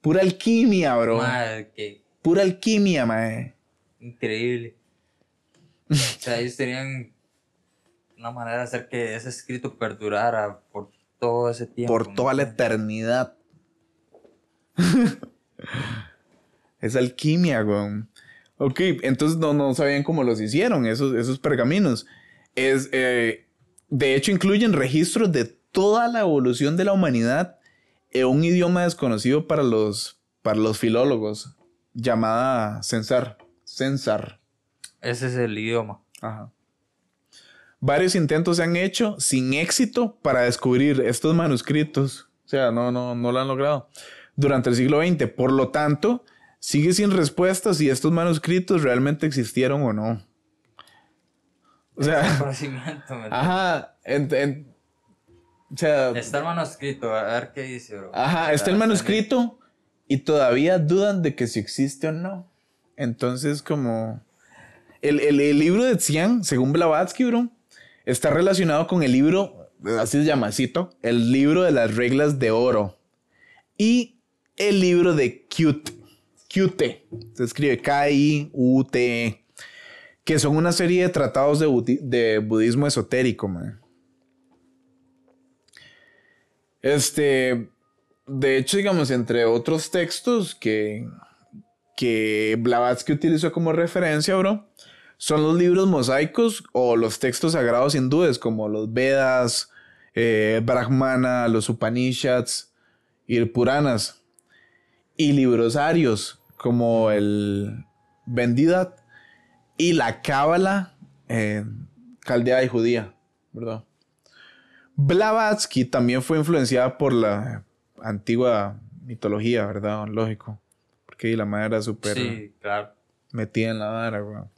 Pura alquimia, bro. Madre, qué Pura alquimia, mae. increíble. o sea, ellos tenían una manera de hacer que ese escrito perdurara por todo ese tiempo. Por ¿me toda la eternidad. es alquimia, weón. Ok, entonces no, no sabían cómo los hicieron, esos, esos pergaminos. Es, eh, de hecho, incluyen registros de toda la evolución de la humanidad en un idioma desconocido para los, para los filólogos, llamada censar. Censar. Ese es el idioma. Ajá. varios intentos se han hecho sin éxito para descubrir estos manuscritos. O sea, no, no, no lo han logrado durante el siglo XX. Por lo tanto, sigue sin respuesta si estos manuscritos realmente existieron o no. O sea, ajá, en- en- o sea, Está el manuscrito, a ver qué dice, bro. Ajá, está el manuscrito y todavía dudan de que si existe o no. Entonces, como. El, el- el libro de Xian, según Blavatsky, bro, está relacionado con el libro, así se llama, cito, el libro de las reglas de oro. Y el libro de Qt, Qt, se escribe K-I-U-T-E, que son una serie de tratados de, budi- de budismo esotérico. Este, de hecho, digamos, entre otros textos que, Blavatsky utilizó como referencia, bro, son los libros mosaicos o los textos sagrados hindúes, como los Vedas, eh, Brahmana, los Upanishads y. Y libros arios, como el Vendidat y la Cábala eh, caldea y judía, ¿verdad? Blavatsky también fue influenciada por la antigua mitología, ¿verdad? Lógico. Porque la madre era súper Sí, claro. metida en la vara, weón.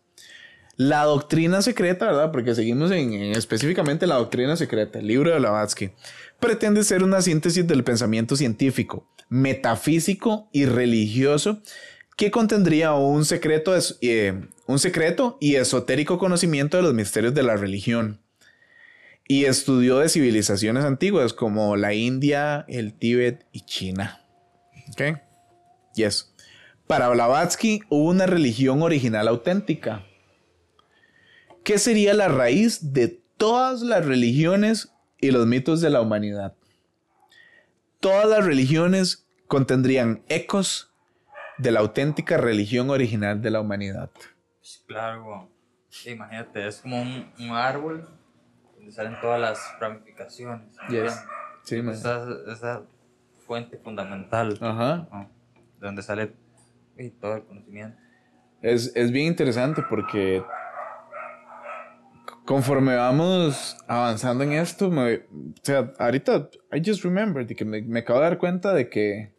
La doctrina secreta, ¿verdad? Porque seguimos en, en específicamente la doctrina secreta, el libro de Blavatsky, pretende ser una síntesis del pensamiento científico, metafísico y religioso que contendría un secreto, eh, un secreto y esotérico conocimiento de los misterios de la religión. Y estudió de civilizaciones antiguas como la India, el Tíbet y China. ¿Ok? Yes. Para Blavatsky hubo una religión original auténtica. ¿Qué sería la raíz de todas las religiones y los mitos de la humanidad? Todas las religiones contendrían ecos de la auténtica religión original de la humanidad. Pues, claro, imagínate, es como un, un árbol donde salen todas las ramificaciones. Yes. Sí. Esa, esa fuente fundamental, Ajá. ¿no? de donde sale y todo el conocimiento. Es, es bien interesante porque conforme vamos avanzando en esto, me- o sea, ahorita, I just remembered que me, me acabo de dar cuenta de que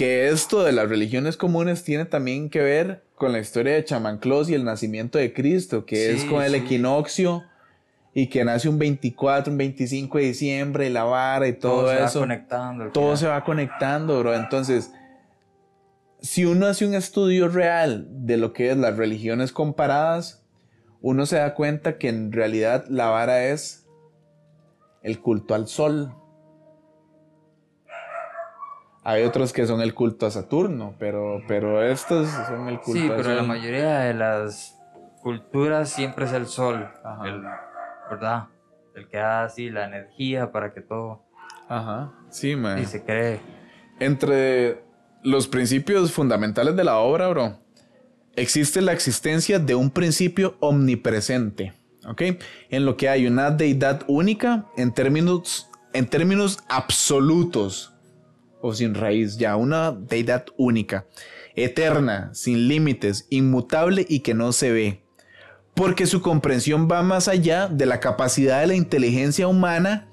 que esto de las religiones comunes tiene también que ver con la historia de Chamanclós y el nacimiento de Cristo, que es con el sí. equinoccio y que nace un 24, un 25 de diciembre y la vara y todo, se va eso conectando. al todo final. se va conectando, bro. Entonces, si uno hace un estudio real de lo que es las religiones comparadas, uno se da cuenta que en realidad la vara es el culto al sol. Hay otros que son el culto a Saturno, pero, pero estos son el culto Sí, al pero la mayoría de las culturas siempre es el sol, el- ¿verdad? El que da así la energía para que todo Ajá, sí, man. y se cree. Entre los principios fundamentales de la obra, bro, existe la existencia de un principio omnipresente, ¿ok? En lo que hay una deidad única en términos, en términos absolutos o sin raíz, ya una deidad única, eterna, sin límites, inmutable y que no se ve. Porque su comprensión va más allá de la capacidad de la inteligencia humana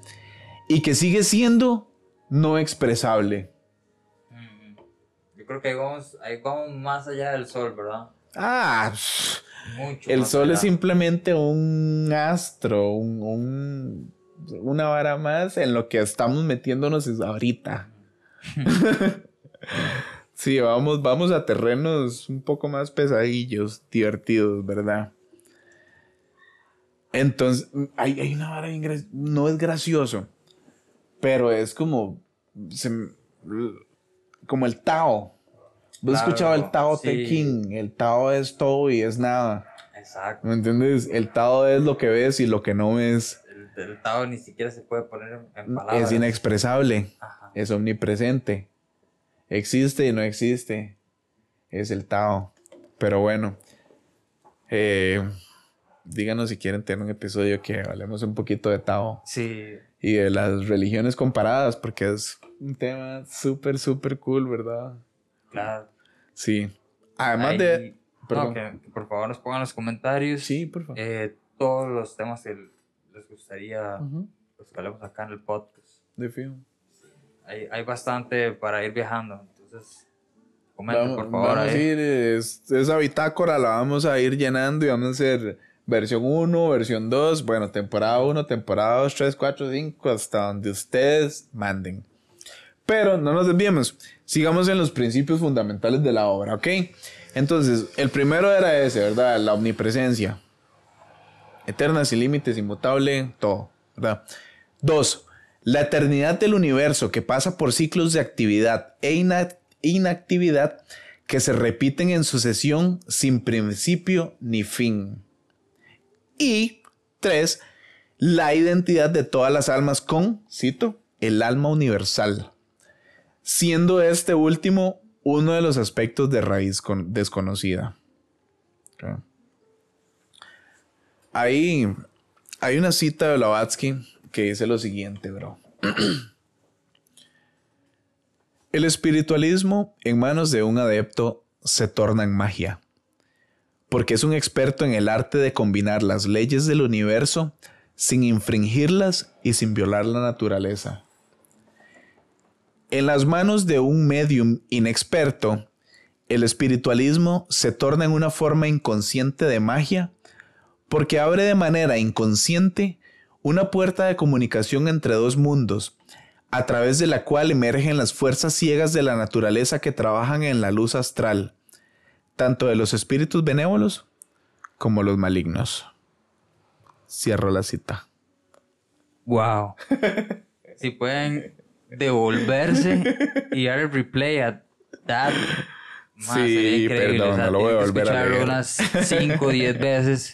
y que sigue siendo no expresable. Mm. Yo creo que ahí vamos, ahí vamos más allá del sol, ¿verdad? Ah, Mucho el sol es simplemente un astro, un, un- una vara más en lo que estamos metiéndonos ahorita. sí, vamos, vamos a terrenos un poco más pesadillos, divertidos, ¿verdad? Entonces, hay, hay una vara bien no es gracioso, pero es como, se como el Tao. ¿Vos Claro, escuchado el Tao Te sí. Ching? El Tao es todo y es nada. Exacto. ¿Me entiendes? El Tao es lo que ves y lo que no ves El, el Tao ni siquiera se puede poner en palabras. es inexpresable, Ajá. Es omnipresente. Existe y no existe. Es el Tao. Pero bueno, eh, díganos si quieren tener un episodio que hablemos un poquito de Tao Sí, y de las religiones comparadas, porque es un tema súper, súper cool, ¿verdad? claro. Sí. Además Ahí- de... Perdón. No, que, que por favor nos pongan en los comentarios Sí, por favor. eh, todos los temas que les gustaría pues, que hablemos acá en el podcast. De. Hay, hay bastante para ir viajando, entonces comenten Vamos, por favor. vamos a ir, es- esa bitácora la vamos a ir llenando y vamos a hacer versión 1, versión 2, bueno, temporada 1, temporada 2, 3, 4, 5, hasta donde ustedes manden. Pero no nos desviemos, sigamos en los principios fundamentales de la obra, ¿ok? Entonces, el primero era ese, ¿verdad? La omnipresencia. Eterna, sin límites, inmutable, todo, ¿verdad? Dos, la eternidad del universo que pasa por ciclos de actividad e ina- inactividad que se repiten en sucesión sin principio ni fin. Y tres, la identidad de todas las almas con, cito, el alma universal, siendo este último uno de los aspectos de raíz con- desconocida. Ahí hay una cita de Blavatsky que dice lo siguiente, bro. El espiritualismo en manos de un adepto se torna en magia, porque es un experto en el arte de combinar las leyes del universo sin infringirlas y sin violar la naturaleza. En las manos de un medium inexperto, el espiritualismo se torna en una forma inconsciente de magia porque abre de manera inconsciente una puerta de comunicación entre dos mundos, a través de la cual emergen las fuerzas ciegas de la naturaleza que trabajan en la luz astral, tanto de los espíritus benévolos como los malignos. Cierro la cita. Wow. si pueden devolverse y dar el replay a that. ma, Sí, perdón, no lo voy a volver a leer. unas 5 o 10 veces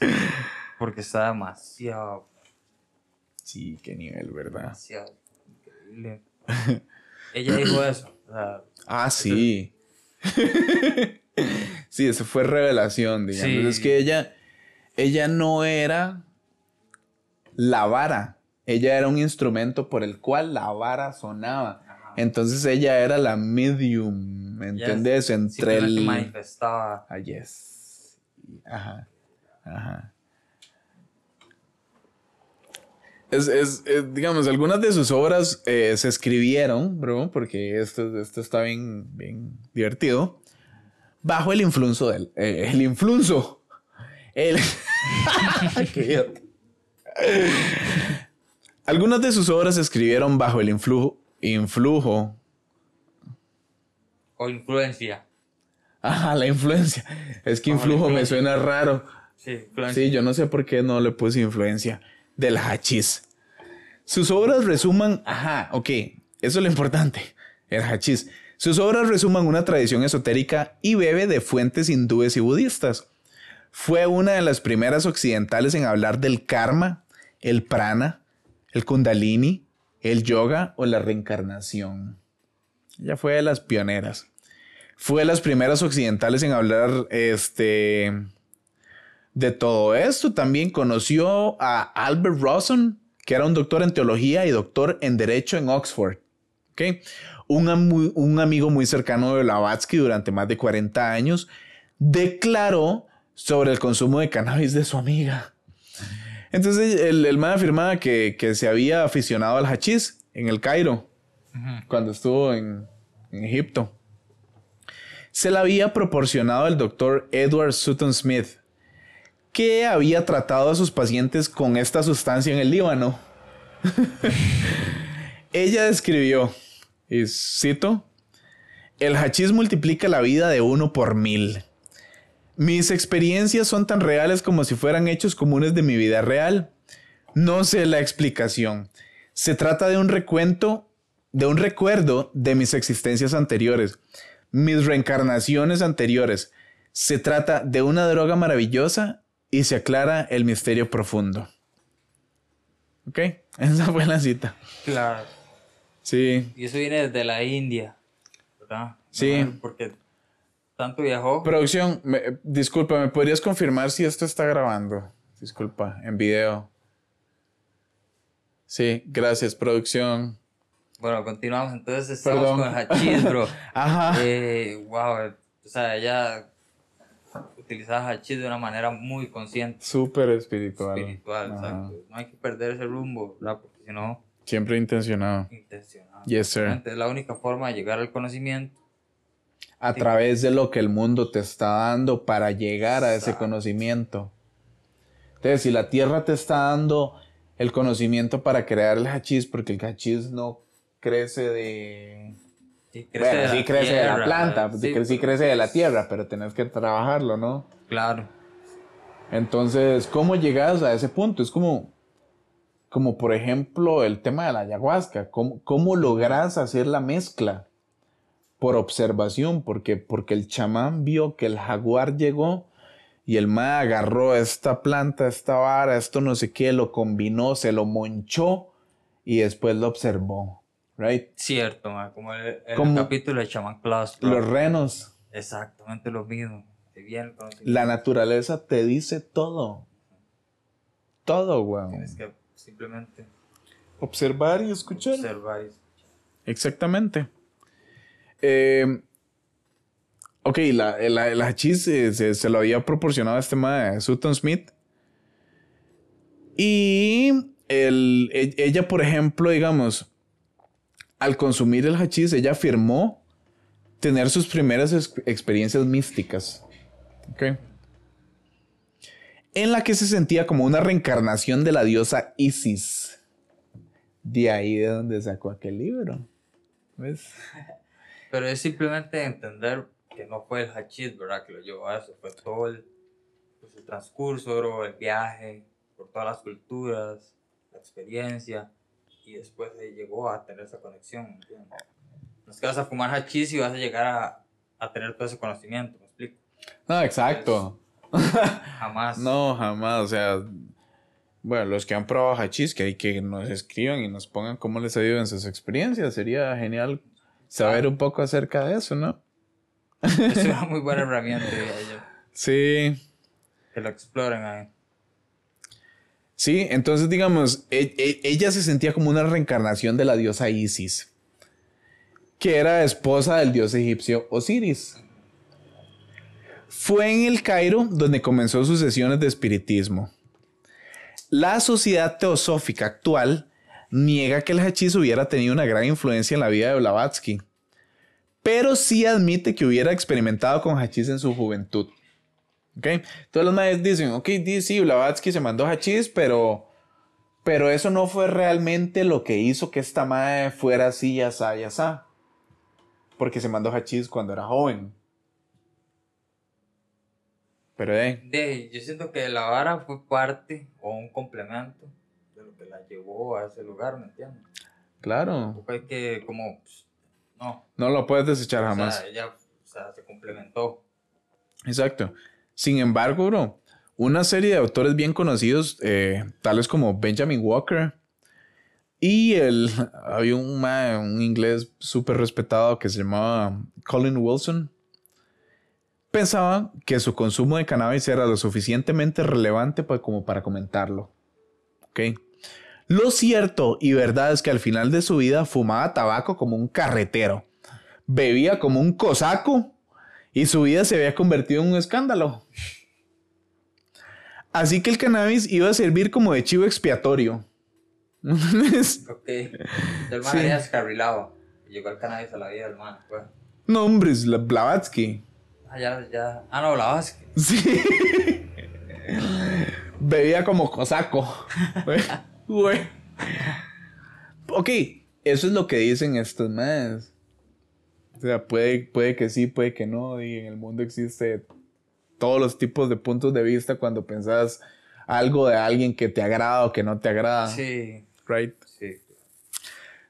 porque está demasiado, Sí, qué nivel, ¿verdad? increíble. Ella dijo eso. o sea, Ah, sí. sí, eso fue revelación, digamos. Sí. Es que ella, ella no era la vara. Ella era un instrumento por el cual la vara sonaba. Entonces ella era la medium, ¿me ella entiendes? Entre simplemente el... manifestaba. Ah, yes. Ajá. Ajá. Es, es- es, digamos, algunas de sus obras eh, se escribieron, bro, porque esto, esto está bien, bien divertido, bajo el influjo del... eh, el influjo. El... Algunas de sus obras se escribieron bajo el influjo... Influjo... O influencia. Ajá, la influencia. Es que influjo me suena raro. Sí, influencia. Sí, yo no sé por qué no le puse influencia del hachís. Sus obras resuman, ajá, ok, eso es lo importante, el hachís. Sus obras resuman una tradición esotérica y bebe de fuentes hindúes y budistas. Fue una de las primeras occidentales en hablar del karma, el prana, el kundalini, el yoga o la reencarnación. Ella fue de las pioneras. Fue de las primeras occidentales en hablar, este, de todo esto también conoció a Albert Rawson, que era un doctor en teología y doctor en derecho en Oxford. Un, am- un amigo muy cercano de Blavatsky durante más de 40 años declaró sobre el consumo de cannabis de su amiga. Entonces el, el man afirmaba que, que se había aficionado al hachís en el Cairo cuando estuvo en, en Egipto. Se la había proporcionado el doctor Edward Sutton Smith, que había tratado a sus pacientes con esta sustancia en el Líbano. Ella describió, y cito, el hachís multiplica la vida de uno por mil. Mis experiencias son tan reales como si fueran hechos comunes de mi vida real. No sé la explicación. Se trata de un recuento, de un recuerdo de mis existencias anteriores, mis reencarnaciones anteriores. Se trata de una droga maravillosa y se aclara el misterio profundo. ¿Ok? Esa fue la cita. Claro. Sí. Y eso viene desde la India. ¿Verdad? Sí. Ajá, Porque tanto viajó. Producción, me- disculpa, ¿me podrías confirmar si esto está grabando? Disculpa, en video. Sí, gracias, producción. Bueno, continuamos. Entonces estamos Perdón. con hachís, bro. Ajá. Eh, wow. O sea, ella utilizar hachís de una manera muy consciente, Súper espiritual. espiritual, Ajá. exacto. No hay que perder ese rumbo, ¿verdad? Porque si no, Siempre intencionado. intencionado. Yes, sir. Es la única forma de llegar al conocimiento. A través de lo que el mundo te está dando para llegar a ese conocimiento. Entonces, si la tierra te está dando el conocimiento para crear el hachís, porque el hachís no crece de... Sí, bueno, de sí la crece de la tierra, planta, sí, crece de la tierra, pero tenés que trabajarlo, ¿no? Claro. Entonces, ¿cómo llegas a ese punto? Es como, como por ejemplo, el tema de la ayahuasca. ¿Cómo, cómo logras hacer la mezcla? Por observación, porque, porque el chamán vio que el jaguar llegó y el ma agarró esta planta, esta vara, esto no sé qué, lo combinó, se lo monchó y después lo observó. Right? Cierto, como el, el Como- capítulo de Shaman Claus. Los renos, Exactamente lo mismo. Conocimiento. la naturaleza te dice todo. Todo, weón. Tienes que simplemente Observar y escuchar. observar y Exactamente. Eh, ok, la, la, el hachís se, se lo había proporcionado a este de Sutton Smith. Y el- e- ella, por ejemplo, digamos, al consumir el hachís, ella afirmó tener sus primeras ex- experiencias místicas. Ok. En la que se sentía como una reencarnación de la diosa Isis. De ahí de donde sacó aquel libro. ¿Ves? Pero es simplemente entender que no fue el hachís, ¿verdad? Que lo llevó a eso. Fue todo el, pues, el transcurso, el viaje, por todas las culturas, la experiencia. Y después llegó a tener esa conexión, ¿me entiendes? No es que vas a fumar hachís y vas a llegar a, a tener todo ese conocimiento, ¿me explico? No, exacto. Jamás. No, jamás. O sea, bueno, los que han probado hachís, que hay que nos escriban y nos pongan cómo les ha ido en sus experiencias. Sería genial saber un poco acerca de eso, ¿no? Es una muy buena herramienta, diría yo. Sí. Que lo exploren ahí. Sí, entonces digamos, e- e- ella se sentía como una reencarnación de la diosa Isis, que era esposa del dios egipcio Osiris. Fue en el Cairo donde comenzó sus sesiones de espiritismo. La sociedad teosófica actual niega que el hachís hubiera tenido una gran influencia en la vida de Blavatsky, pero sí admite que hubiera experimentado con hachís en su juventud. ¿Ok? Todos los maestros dicen, ok, sí, Blavatsky se mandó hachís, pero, pero eso no fue realmente lo que hizo que esta madre fuera así, ya asá, ya asá. Porque se mandó hachís cuando era joven. Pero, eh, De, yo siento que la vara fue parte o un complemento de lo que la llevó a ese lugar, ¿me entiendes? claro, Porque que, como, pues, no, no lo puedes desechar jamás. o sea, ella, o sea, se complementó. Exacto. Sin embargo, bro, una serie de autores bien conocidos, eh, tales como Benjamin Walker y el, había un, inglés súper respetado que se llamaba Colin Wilson, pensaban que su consumo de cannabis era lo suficientemente relevante como para comentarlo. Lo cierto y verdad es que al final de su vida fumaba tabaco como un carretero, bebía como un cosaco y su vida se había convertido en un escándalo. Así que el cannabis iba a servir como de chivo expiatorio. ¿Entendés? Ok. El man Sí. había descarrilado. Llegó el cannabis a la vida del man, pues. no, hombre, es la Blavatsky. Ah, ya, ya. Ah, no, la base. Sí. Bebía como cosaco. Güey. ok, eso es lo que dicen estos más. O sea, puede, puede que sí, puede que no. Y en el mundo existe todos los tipos de puntos de vista cuando pensás algo de alguien que te agrada o que no te agrada. Sí, Right? sí.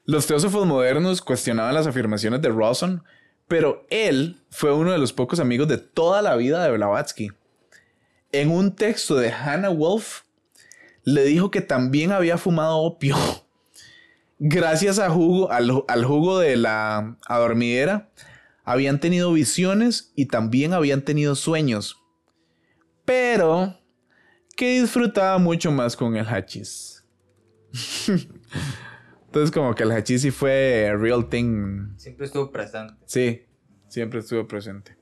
Los teósofos modernos cuestionaban las afirmaciones de Rawson, pero él fue uno de los pocos amigos de toda la vida de Blavatsky. En un texto de Hannah Wolf, le dijo que también había fumado opio. Gracias a jugo, al, al jugo de la adormidera, habían tenido visiones y también habían tenido sueños. Pero que disfrutaba mucho más con el hachís. Entonces como que el hachís sí fue real thing. Siempre estuvo presente. Sí, siempre estuvo presente.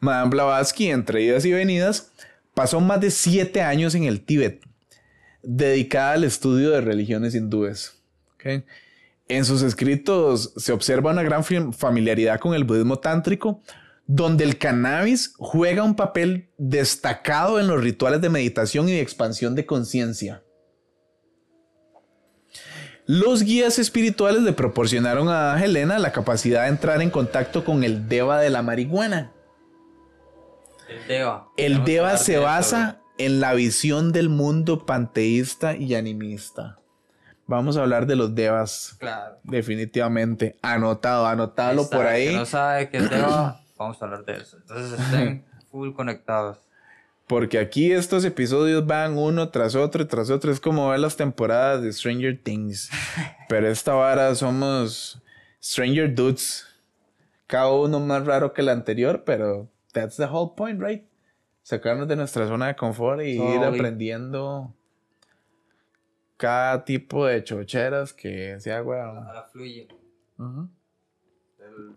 Madame Blavatsky, entre idas y venidas, pasó más de siete años en el Tíbet, dedicada al estudio de religiones hindúes. En sus escritos se observa una gran fam- familiaridad con el budismo tántrico, donde el cannabis juega un papel destacado en los rituales de meditación y de expansión de conciencia. Los guías espirituales le proporcionaron a Helena la capacidad de entrar en contacto con el Deva de la marihuana. El Deva. El Deva se basa en la visión del mundo panteísta y animista. Vamos a hablar de los Devas. Claro. definitivamente. Anotado, anotalo Está, por ahí. Que no sabe qué es Deva, vamos a hablar de eso. Entonces estén full conectados. Porque aquí estos episodios van uno tras otro y tras otro. Es como ver las temporadas de Stranger Things. Pero esta vara somos Stranger Dudes. Cada uno más raro que el anterior, pero that's the whole point, right? Sacarnos de nuestra zona de confort y ir aprendiendo cada tipo de chocheras que sea, weón. Ahora fluye. Ujú. El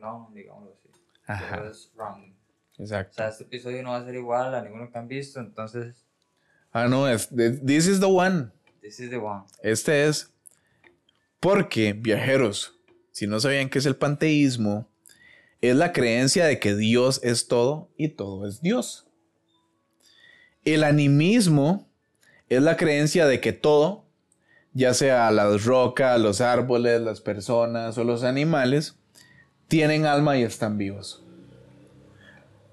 no, digámoslo así. Ajá. Pero es wrong. O Exacto. sea, este episodio no va a ser igual a ninguno que han visto, entonces, Ah, no, es, this is the one. this is the one. Este es porque, viajeros, si no sabían qué es el panteísmo, es la creencia de que Dios es todo y todo es Dios. El animismo es la creencia de que todo, ya sea las rocas, los árboles, las personas o los animales, tienen alma y están vivos.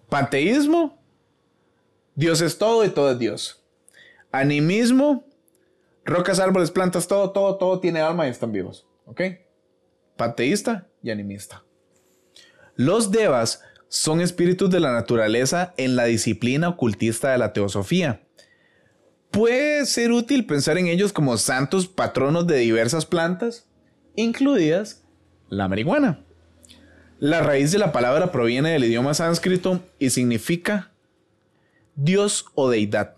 Panteísmo, Dios es todo y todo es Dios. Animismo, Rocas, árboles, plantas, todo, todo, todo tiene alma y están vivos. ¿Ok? Panteísta y animista. Los devas son espíritus de la naturaleza en la disciplina ocultista de la teosofía. Puede ser útil pensar en ellos como santos patronos de diversas plantas, incluidas la marihuana. La raíz de la palabra proviene del idioma sánscrito y significa Dios o deidad.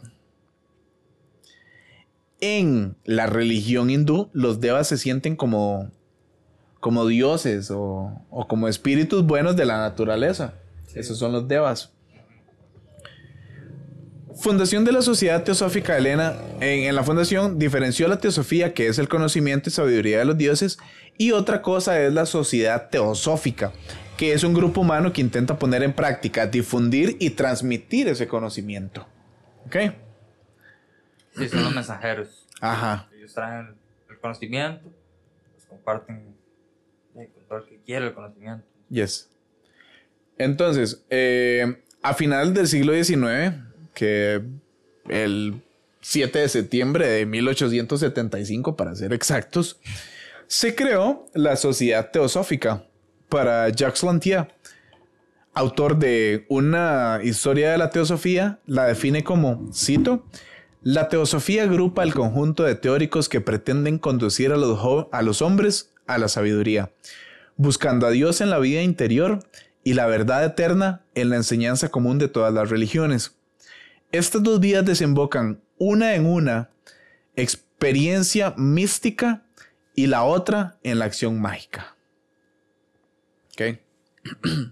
En la religión hindú, los devas se sienten como, como dioses o, o como espíritus buenos de la naturaleza. Esos son los devas. Fundación de la Sociedad Teosófica Helena. En, en la fundación diferenció la teosofía, que es el conocimiento y sabiduría de los dioses, y otra cosa es la Sociedad Teosófica, que es un grupo humano que intenta poner en práctica, difundir y transmitir ese conocimiento. ¿Ok? Sí, son los mensajeros. Ajá. Ellos traen el conocimiento, los comparten eh, con todo el que quiere el conocimiento. Yes. Entonces, eh, a final del siglo XIX, que el 7 de septiembre de 1875, para ser exactos, se creó la Sociedad Teosófica para Jacques Lantier, autor de una historia de la teosofía, la define como, cito, la teosofía agrupa el conjunto de teóricos que pretenden conducir a los, a los hombres a la sabiduría, buscando a Dios en la vida interior y la verdad eterna en la enseñanza común de todas las religiones. Estas dos vías desembocan una en una experiencia mística y la otra en la acción mágica.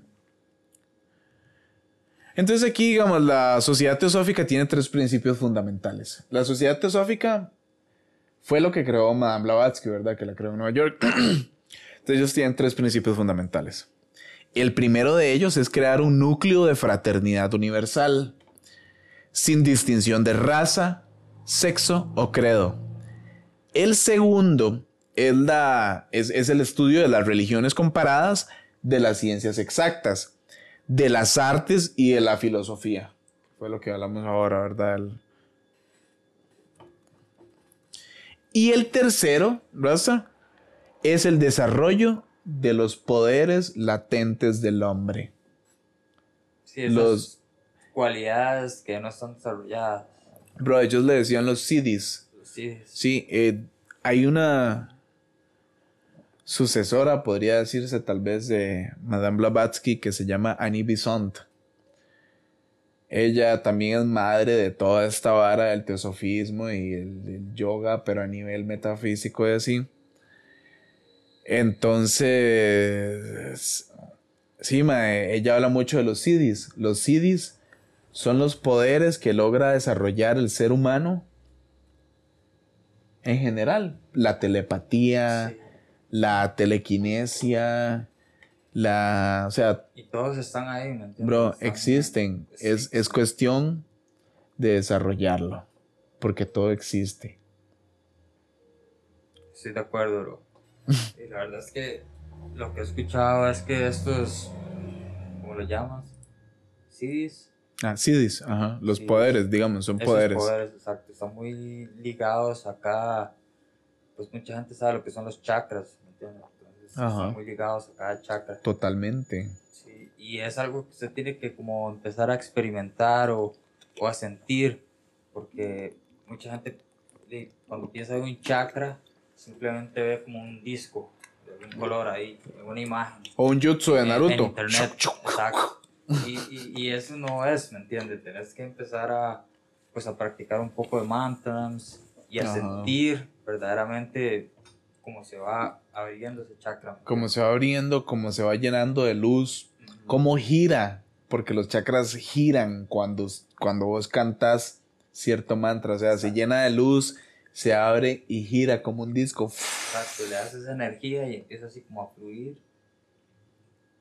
Entonces aquí, digamos, la sociedad teosófica tiene tres principios fundamentales. La sociedad teosófica fue lo que creó Madame Blavatsky, ¿verdad? Que la creó en Nueva York. Entonces ellos tienen tres principios fundamentales. El primero de ellos es crear un núcleo de fraternidad universal, sin distinción de raza, sexo o credo. El segundo es, la, es, es el estudio de las religiones comparadas, de las ciencias exactas, de las artes y de la filosofía. Fue lo que hablamos ahora, ¿verdad? El- Y el tercero, Raza, es el desarrollo de los poderes latentes del hombre. Sí, Los- cualidades que no están desarrolladas. Bro, ellos le decían los CDs. Sí, Sí, eh, hay una sucesora, podría decirse tal vez, de Madame Blavatsky que se llama Annie Besant. Ella también es madre de toda esta vara del teosofismo y el, el yoga, pero a nivel metafísico y así. Entonces, Sí, ella habla mucho de los siddhis. Los siddhis son los poderes que logra desarrollar el ser humano en general. La telepatía, Sí. la telequinesia, la... O sea, Y todos están ahí, ¿me entiendes? bro, Están- existen. Es cuestión de desarrollarlo. Porque todo existe. Estoy de acuerdo, bro. y la verdad es que lo que he escuchado es que estos, ¿cómo lo llamas? CDs. Ah, siddhis, ajá. Los Sí. poderes, digamos, son Esos poderes. poderes, exacto, están muy ligados acá. Pues mucha gente sabe lo que son los chakras, ¿me entiendes? Entonces, Ajá. están muy ligados a cada chakra. Totalmente. Sí, y es algo que usted tiene que como empezar a experimentar o, o a sentir, porque mucha gente cuando piensa en un chakra simplemente ve como un disco de un color ahí, una imagen. O un jutsu de en- Naruto. En internet, exacto. Y, y, y eso no es, ¿me entiendes? Tienes que empezar a, pues, a practicar un poco de mantras y a Ajá. sentir verdaderamente cómo se va abriendo ese chakra. ¿me Cómo se va abriendo, cómo se va llenando de luz, cómo gira, porque los chakras giran cuando, cuando vos cantas cierto mantra, o sea, se llena de luz, se abre y gira como un disco. Exacto, le das esa energía y empieza así como a fluir.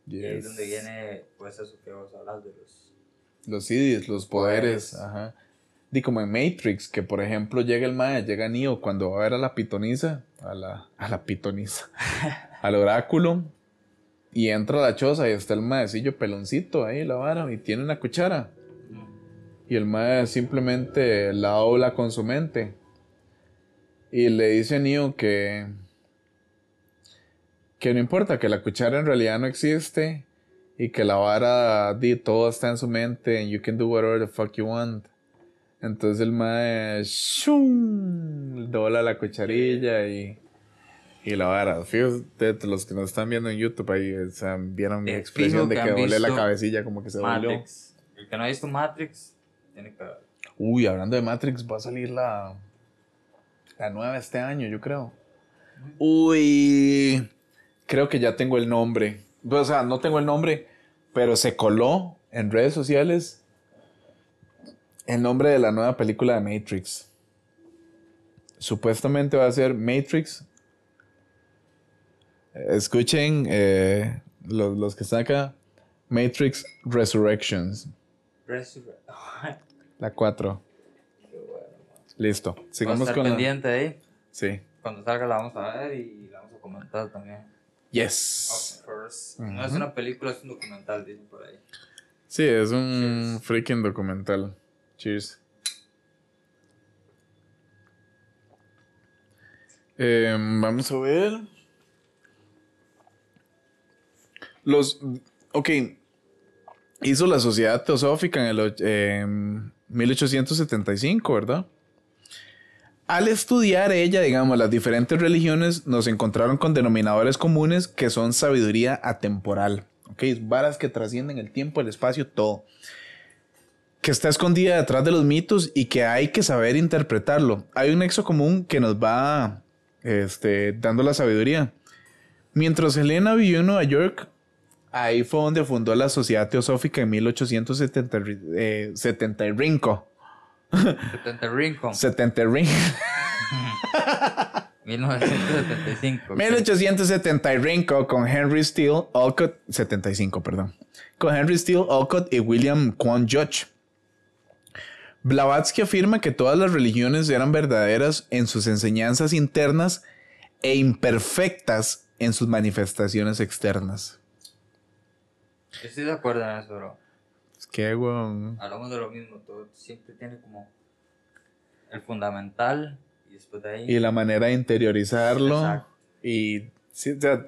Y ahí es donde viene, pues, eso que vos hablas de los. Los CDs, los poderes, Poderes. ajá. Di como en Matrix, que por ejemplo llega el Maya, llega Neo cuando va a ver a la pitonisa, a la, a la pitonisa, al oráculo, y entra a la choza y está el maecillo peloncito ahí, la vara, y tiene una cuchara. Y el mae simplemente la dobla con su mente. Y le dice a Neo que. Que no importa, que la cuchara en realidad no existe. Y que la vara, di, todo está en su mente. And you can do whatever the fuck you want. Entonces el mae. ¡shum! dobla la cucharilla y. Y la vara. Fíjate, los que nos están viendo en YouTube ahí, o sea, vieron mi De expresión de que que han doblé la cabecilla como que se. Matrix. El que no ha visto Matrix, tiene que. Uy, hablando de Matrix, va a salir la, la nueva este año, yo creo. Uy, creo que ya tengo el nombre. O sea, no tengo el nombre, pero se coló en redes sociales el nombre de la nueva película de Matrix. Supuestamente va a ser Matrix. Escuchen eh, los, los que están acá. Matrix Resurrections. Resurre- La 4. Qué bueno. Listo. Sigamos con pendiente ahí. Sí. Cuando salga la vamos a ver y la vamos a comentar también. Yes. Of course. No es una película, es un documental, dicen por ahí. Sí, es un Cheers. freaking documental. Cheers. Em, vamos a ver. Los. Ok. Hizo la Sociedad Teosófica en el em, 1875, ¿verdad? Al estudiar ella, digamos, las diferentes religiones, nos encontraron con denominadores comunes que son sabiduría atemporal. ¿Ok? Varas que trascienden el tiempo, el espacio, todo. Que está escondida detrás de los mitos y que hay que saber interpretarlo. Hay un nexo común que nos va este, dando la sabiduría. Mientras Helena vivió en Nueva York, ahí fue donde fundó la Sociedad Teosófica en 1870 eh, 75. 70 Rincon, 70 ring. 1975. 1875 con Henry Steele Olcott 75, perdón. Con Henry Steele Olcott y William Quan Judge. Blavatsky afirma que todas las religiones eran verdaderas en sus enseñanzas internas e imperfectas en sus manifestaciones externas. Estoy de acuerdo en eso, bro. Que, weón. Hablamos de lo mismo, todo siempre tiene como el fundamental y después de ahí. Y la manera de interiorizarlo. Exacto. Y. sí, o sea,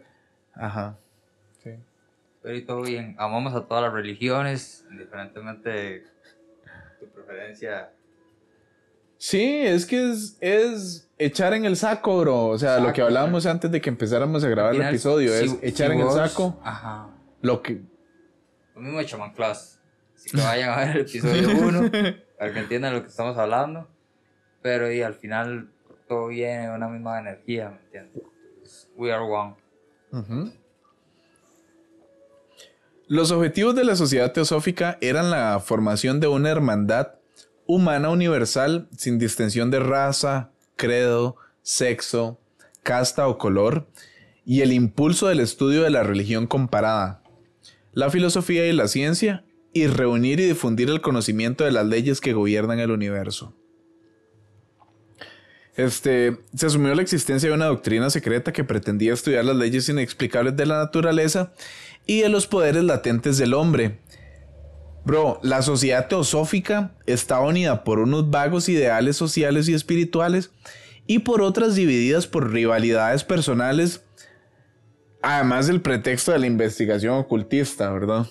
ajá. Sí. Pero y todo bien, amamos a todas las religiones, indiferentemente de tu preferencia. Sí, es que es, es echar en el saco, bro. O sea, lo que hablábamos antes de que empezáramos a grabar Al el final, episodio si- es si echar en vos- el saco Ajá. lo que. Lo mismo de Chaman Class. Así que vayan a ver el episodio 1 para que entiendan lo que estamos hablando. Pero y al final todo viene de una misma energía, ¿me entiendes? We are one. Ujú. Los objetivos de la sociedad teosófica eran la formación de una hermandad humana universal sin distinción de raza, credo, sexo, casta o color, y el impulso del estudio de la religión comparada, la filosofía y la ciencia, y reunir y difundir el conocimiento de las leyes que gobiernan el universo. Este, se asumió la existencia de una doctrina secreta que pretendía estudiar las leyes inexplicables de la naturaleza y de los poderes latentes del hombre. Bro, la sociedad teosófica estaba unida por unos vagos ideales sociales y espirituales y por otras divididas por rivalidades personales, además del pretexto de la investigación ocultista, ¿verdad?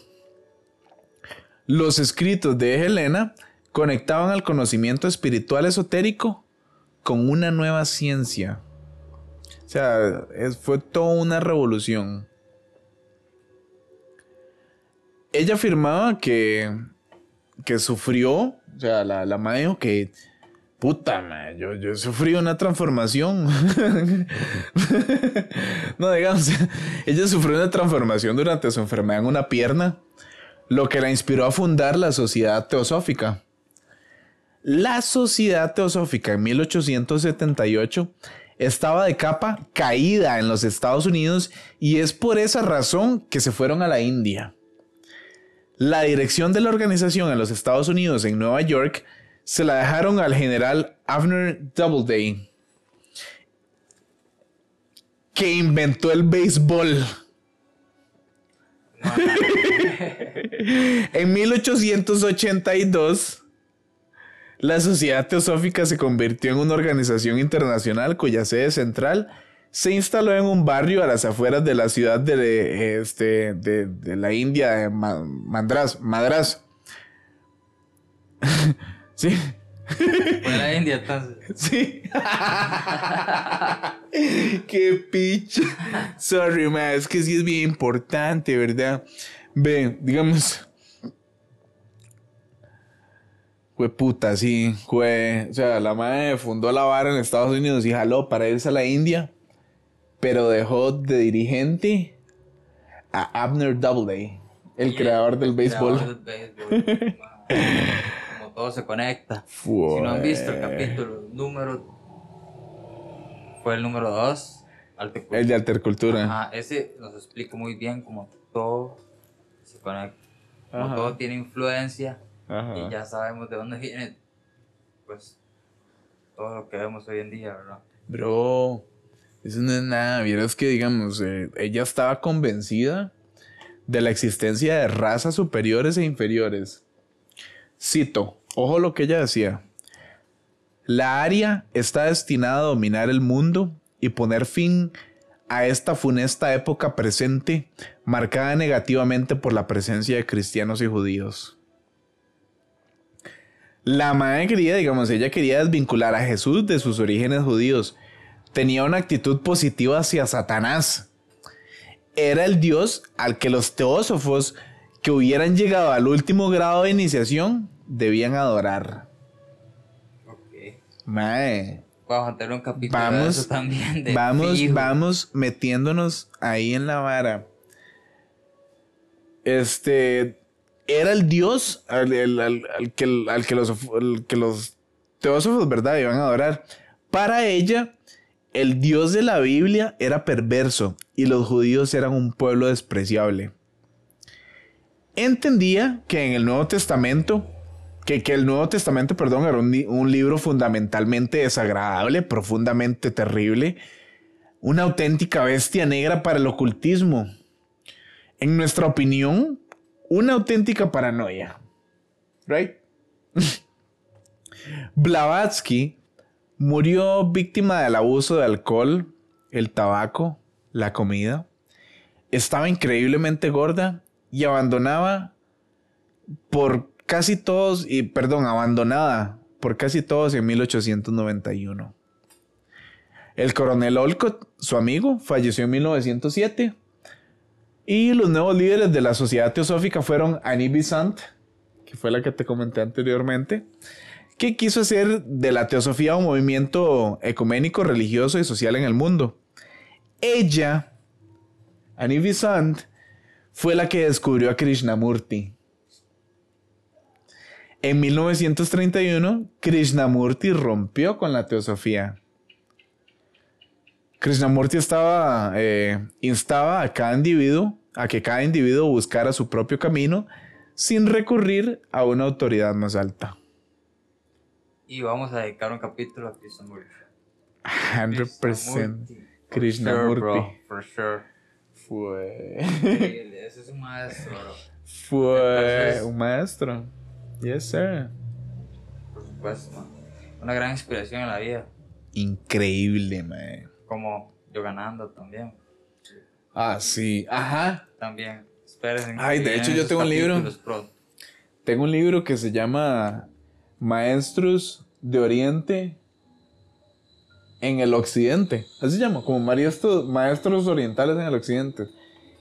Los escritos de Helena conectaban al conocimiento espiritual esotérico con una nueva ciencia. O sea, fue toda una revolución. Ella afirmaba que, que sufrió, o sea, la, la madre dijo que, puta, ma, yo, yo sufrí una transformación. no, digamos, ella sufrió una transformación durante su enfermedad en una pierna, lo que la inspiró a fundar la Sociedad Teosófica. La Sociedad Teosófica en 1878 estaba de capa caída en los Estados Unidos y es por esa razón que se fueron a la India. La dirección de la organización en los Estados Unidos en Nueva York se la dejaron al general Abner Doubleday, que inventó el béisbol. En 1882, la Sociedad Teosófica se convirtió en una organización internacional cuya sede central se instaló en un barrio a las afueras de la ciudad de, este, de, de la India, de Ma- Madras. Madras. sí, Fue la India entonces. sí. Qué picha. Sorry, ma, es que sí es bien importante, ¿verdad? Ve, digamos. Fue puta, sí. Fue. O sea, la madre fundó la vara en Estados Unidos y jaló para irse a la India. Pero dejó de dirigente a Abner Doubleday, el creador del béisbol. Creador del béisbol. Como todo se conecta. Si no han visto el capítulo número. Fue el número 2. El de altercultura. Ajá, ese nos explica muy bien cómo todo se conecta. Como Ajá. todo tiene influencia Ajá. y ya sabemos de dónde viene, pues, todo lo que vemos hoy en día, ¿verdad? Bro, eso no es nada. Vieras que, digamos, eh, ella estaba convencida de la existencia de razas superiores e inferiores. Cito, ojo lo que ella decía. La Aria está destinada a dominar el mundo y poner fin a esta funesta época presente, marcada negativamente por la presencia de cristianos y judíos. La madre quería, digamos, ella quería desvincular a Jesús de sus orígenes judíos. Tenía una actitud positiva hacia Satanás. Era el Dios al que los teósofos que hubieran llegado al último grado de iniciación debían adorar. Ok. Mae, Vamos a tener un capítulo de eso también. De vamos, fijo. vamos metiéndonos ahí en la vara. Este era el dios al, al- al- al que, los, que los teósofos, ¿verdad?, iban a adorar. Para ella, el dios de la Biblia era perverso y los judíos eran un pueblo despreciable. Entendía que en el Nuevo Testamento, que, que el Nuevo Testamento, perdón, era un, un libro fundamentalmente desagradable, profundamente terrible, una auténtica bestia negra para el ocultismo. En nuestra opinión, una auténtica paranoia. Right? Blavatsky murió víctima del abuso de alcohol, el tabaco, la comida. Estaba increíblemente gorda y abandonaba por casi todos, y perdón, abandonada por casi todos en 1891. El coronel Olcott, su amigo, falleció en 1907. Y los nuevos líderes de la sociedad teosófica fueron Annie Besant, que fue la que te comenté anteriormente, que quiso hacer de la teosofía un movimiento ecuménico, religioso y social en el mundo. Ella, Annie Besant, fue la que descubrió a Krishnamurti. En 1931, Krishnamurti rompió con la teosofía. Krishnamurti estaba, eh, instaba a cada individuo a que cada individuo buscara su propio camino sin recurrir a una autoridad más alta. Y vamos a dedicar un capítulo a Krishnamurti. 100% Krishnamurti. Sure. For sure. Fue, Ese es un maestro, bro. fue Entonces- un maestro. Yes, sir. Por supuesto, man. Una gran inspiración en la vida. Increíble, man. Como Yogananda también. Ah, sí. Ajá. También. Esperen. Ay, de hecho, yo tengo un libro. pronto. Tengo un libro que se llama Maestros de Oriente en el Occidente. Así se llama, como maestros, maestros orientales en el Occidente.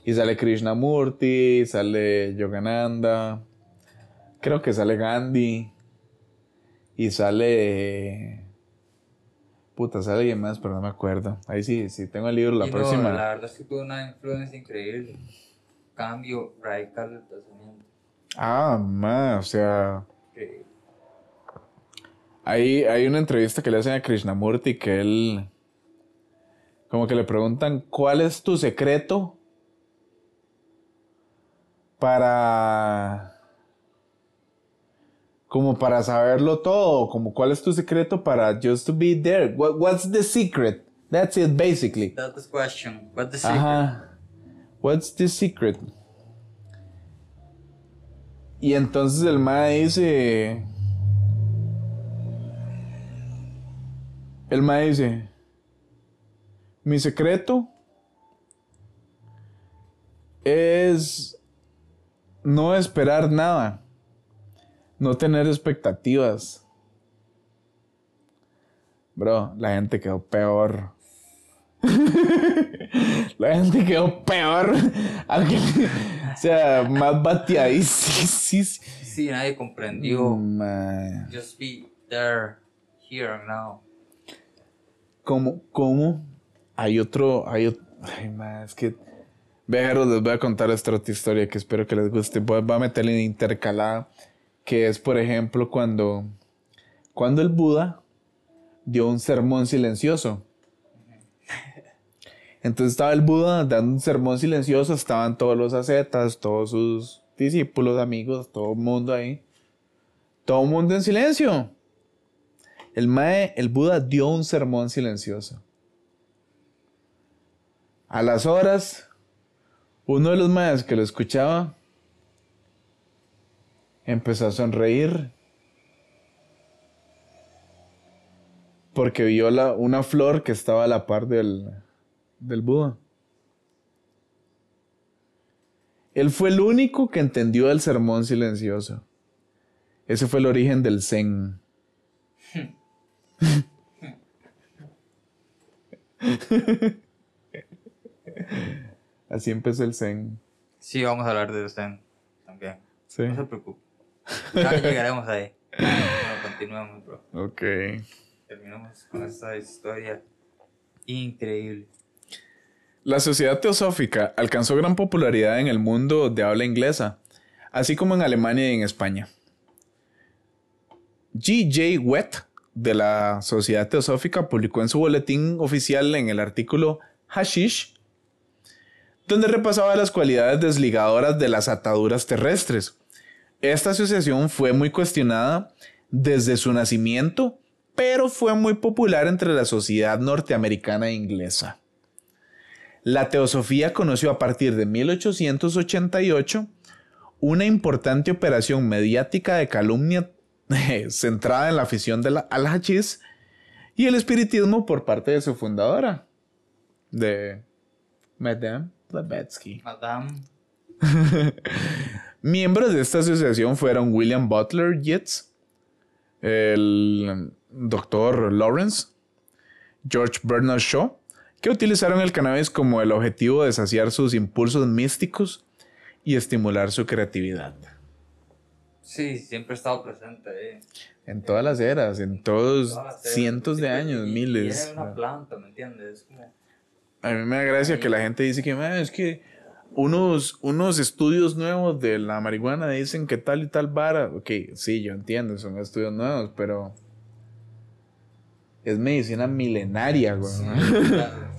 Y sale Krishnamurti, sale Yogananda, creo que sale Gandhi. Y sale... Puta, sale alguien más, pero no me acuerdo. Ahí sí, sí, tengo el libro la Y no, próxima. la verdad es que tuvo una influencia increíble. Cambio radical del pensamiento. Ah, ma, o sea... Increíble. Hay, hay una entrevista que le hacen a Krishnamurti que él. Como que le preguntan: ¿Cuál es tu secreto para. Como para saberlo todo? Como cuál es tu secreto para just to be there? What, what's the secret? That's it, basically. That's the question. What's the secret? Ajá. What's the secret? Y entonces el mae dice. El mae dice. Mi secreto es no esperar nada. No tener expectativas. Bro, la gente quedó peor. La gente quedó peor. O sea, más bateadísimo. Sí, nadie comprendió. Man. Just be there, here and now. ¿Cómo? ¿Cómo? Hay otro. Hay otro. Ay, man, es que. Vejeros, les voy a contar esta otra historia que espero que les guste. Voy, voy a meterle en intercalada. Que es, por ejemplo, cuando. Cuando el Buda dio un sermón silencioso. Entonces estaba el Buda dando un sermón silencioso, estaban todos los ascetas, todos sus discípulos, amigos, todo el mundo ahí. Todo el mundo en silencio. El Mae, el Buda dio un sermón silencioso. A las horas, uno de los maes que lo escuchaba empezó a sonreír porque vio la- una flor que estaba a la par del, del Buda. Él fue el único que entendió el sermón silencioso. Ese fue el origen del Zen. Así empezó el Zen. Sí, vamos a hablar de Zen también. Sí. No se preocupe. Ya llegaremos ahí. Bueno, continuemos, bro. Ok. Terminamos con esta historia increíble. La sociedad teosófica alcanzó gran popularidad en el mundo de habla inglesa, así como en Alemania y en España. G.J. Wett de la Sociedad Teosófica publicó en su boletín oficial en el artículo Hashish, donde repasaba las cualidades desligadoras de las ataduras terrestres. Esta asociación fue muy cuestionada desde su nacimiento, pero fue muy popular entre la sociedad norteamericana e inglesa. La teosofía conoció a partir de 1888 una importante operación mediática de calumnia centrada en la afición de la- al hachís y el espiritismo por parte de su fundadora, de Madame Blavatsky. Madame. Miembros de esta asociación fueron William Butler Yeats, el Dr. Lawrence, George Bernard Shaw, que utilizaron el cannabis como el objetivo de saciar sus impulsos místicos y estimular su creatividad. Sí, siempre he estado presente ahí. En todas las eras, en todos eras, cientos de años, y- y miles. era una planta, ¿me entiendes? Es como. A mí me da gracia que la gente dice que "Ma, es que unos, unos estudios nuevos de la marihuana dicen que tal y tal vara. Ok, sí, yo entiendo, son estudios nuevos, pero es medicina milenaria, güey. Sí, claro.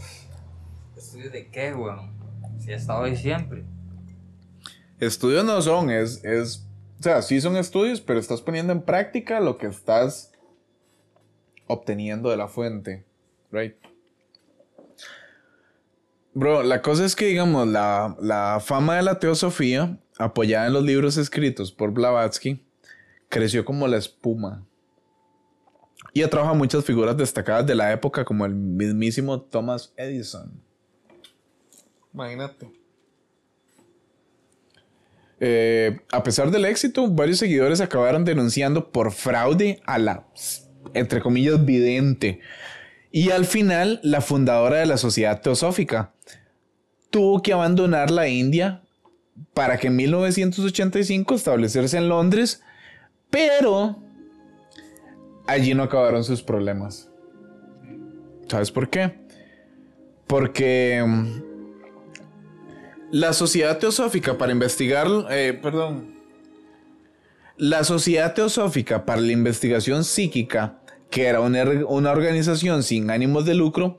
¿Estudios de qué, weón? Si ha estado ahí siempre. Estudios no son, es, es, o sea, sí son estudios, pero estás poniendo en práctica lo que estás obteniendo de la fuente, right? Bro, la cosa es que, digamos, la, la fama de la teosofía, apoyada en los libros escritos por Blavatsky, creció como la espuma. Y atrajo a muchas figuras destacadas de la época, como el mismísimo Thomas Edison. Imagínate. Eh, a pesar del éxito, varios seguidores acabaron denunciando por fraude a la, entre comillas, vidente. Y al final, la fundadora de la Sociedad Teosófica tuvo que abandonar la India para que en 1985 establecerse en Londres, pero allí no acabaron sus problemas. ¿Sabes por qué? Porque mm, la Sociedad Teosófica para investigar, eh, perdón, la Sociedad Teosófica para la Investigación Psíquica, que era una, una organización sin ánimos de lucro,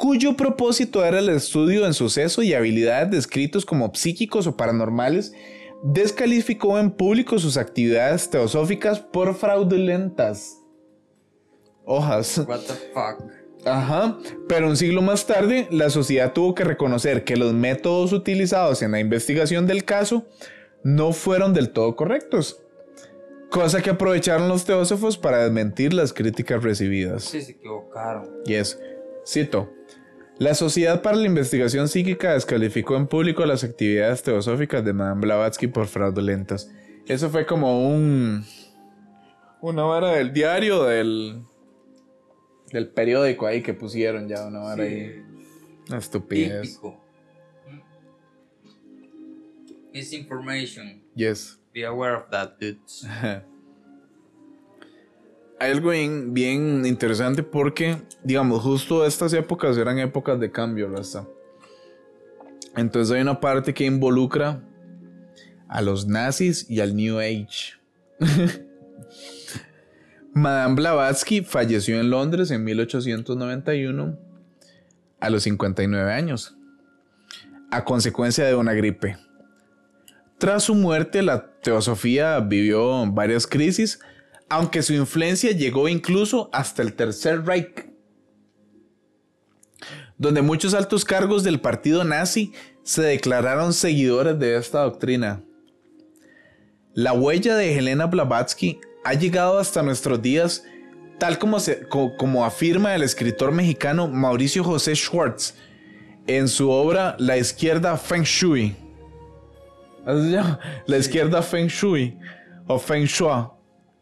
cuyo propósito era el estudio en suceso y habilidades descritos como psíquicos o paranormales, descalificó en público sus actividades teosóficas por fraudulentas. Hojas. What the fuck. Ajá, pero un siglo más tarde, la sociedad tuvo que reconocer que los métodos utilizados en la investigación del caso no fueron del todo correctos, cosa que aprovecharon los teósofos para desmentir las críticas recibidas. Sí, se equivocaron. Yes. Cito. La Sociedad para la Investigación Psíquica descalificó en público las actividades teosóficas de Madame Blavatsky por fraudulentas. Eso fue como un. Una vara del diario, del. del periódico ahí que pusieron ya, una vara ahí. Una estupidez. Típico. Misinformation. Yes. Be aware of that, dudes. Hay algo bien, interesante porque, digamos, justo estas épocas eran épocas de cambio, ¿verdad? Entonces hay una parte que involucra a los nazis y al New Age. Madame Blavatsky falleció en Londres en 1891 a los 59 años, a consecuencia de una gripe. Tras su muerte, la teosofía vivió varias crisis, aunque su influencia llegó incluso hasta el Tercer Reich, donde muchos altos cargos del partido nazi se declararon seguidores de esta doctrina. La huella de Helena Blavatsky ha llegado hasta nuestros días, tal como, se- co- como afirma el escritor mexicano Mauricio José Schwartz en su obra La izquierda Feng Shui. La izquierda Feng Shui o Feng Shui,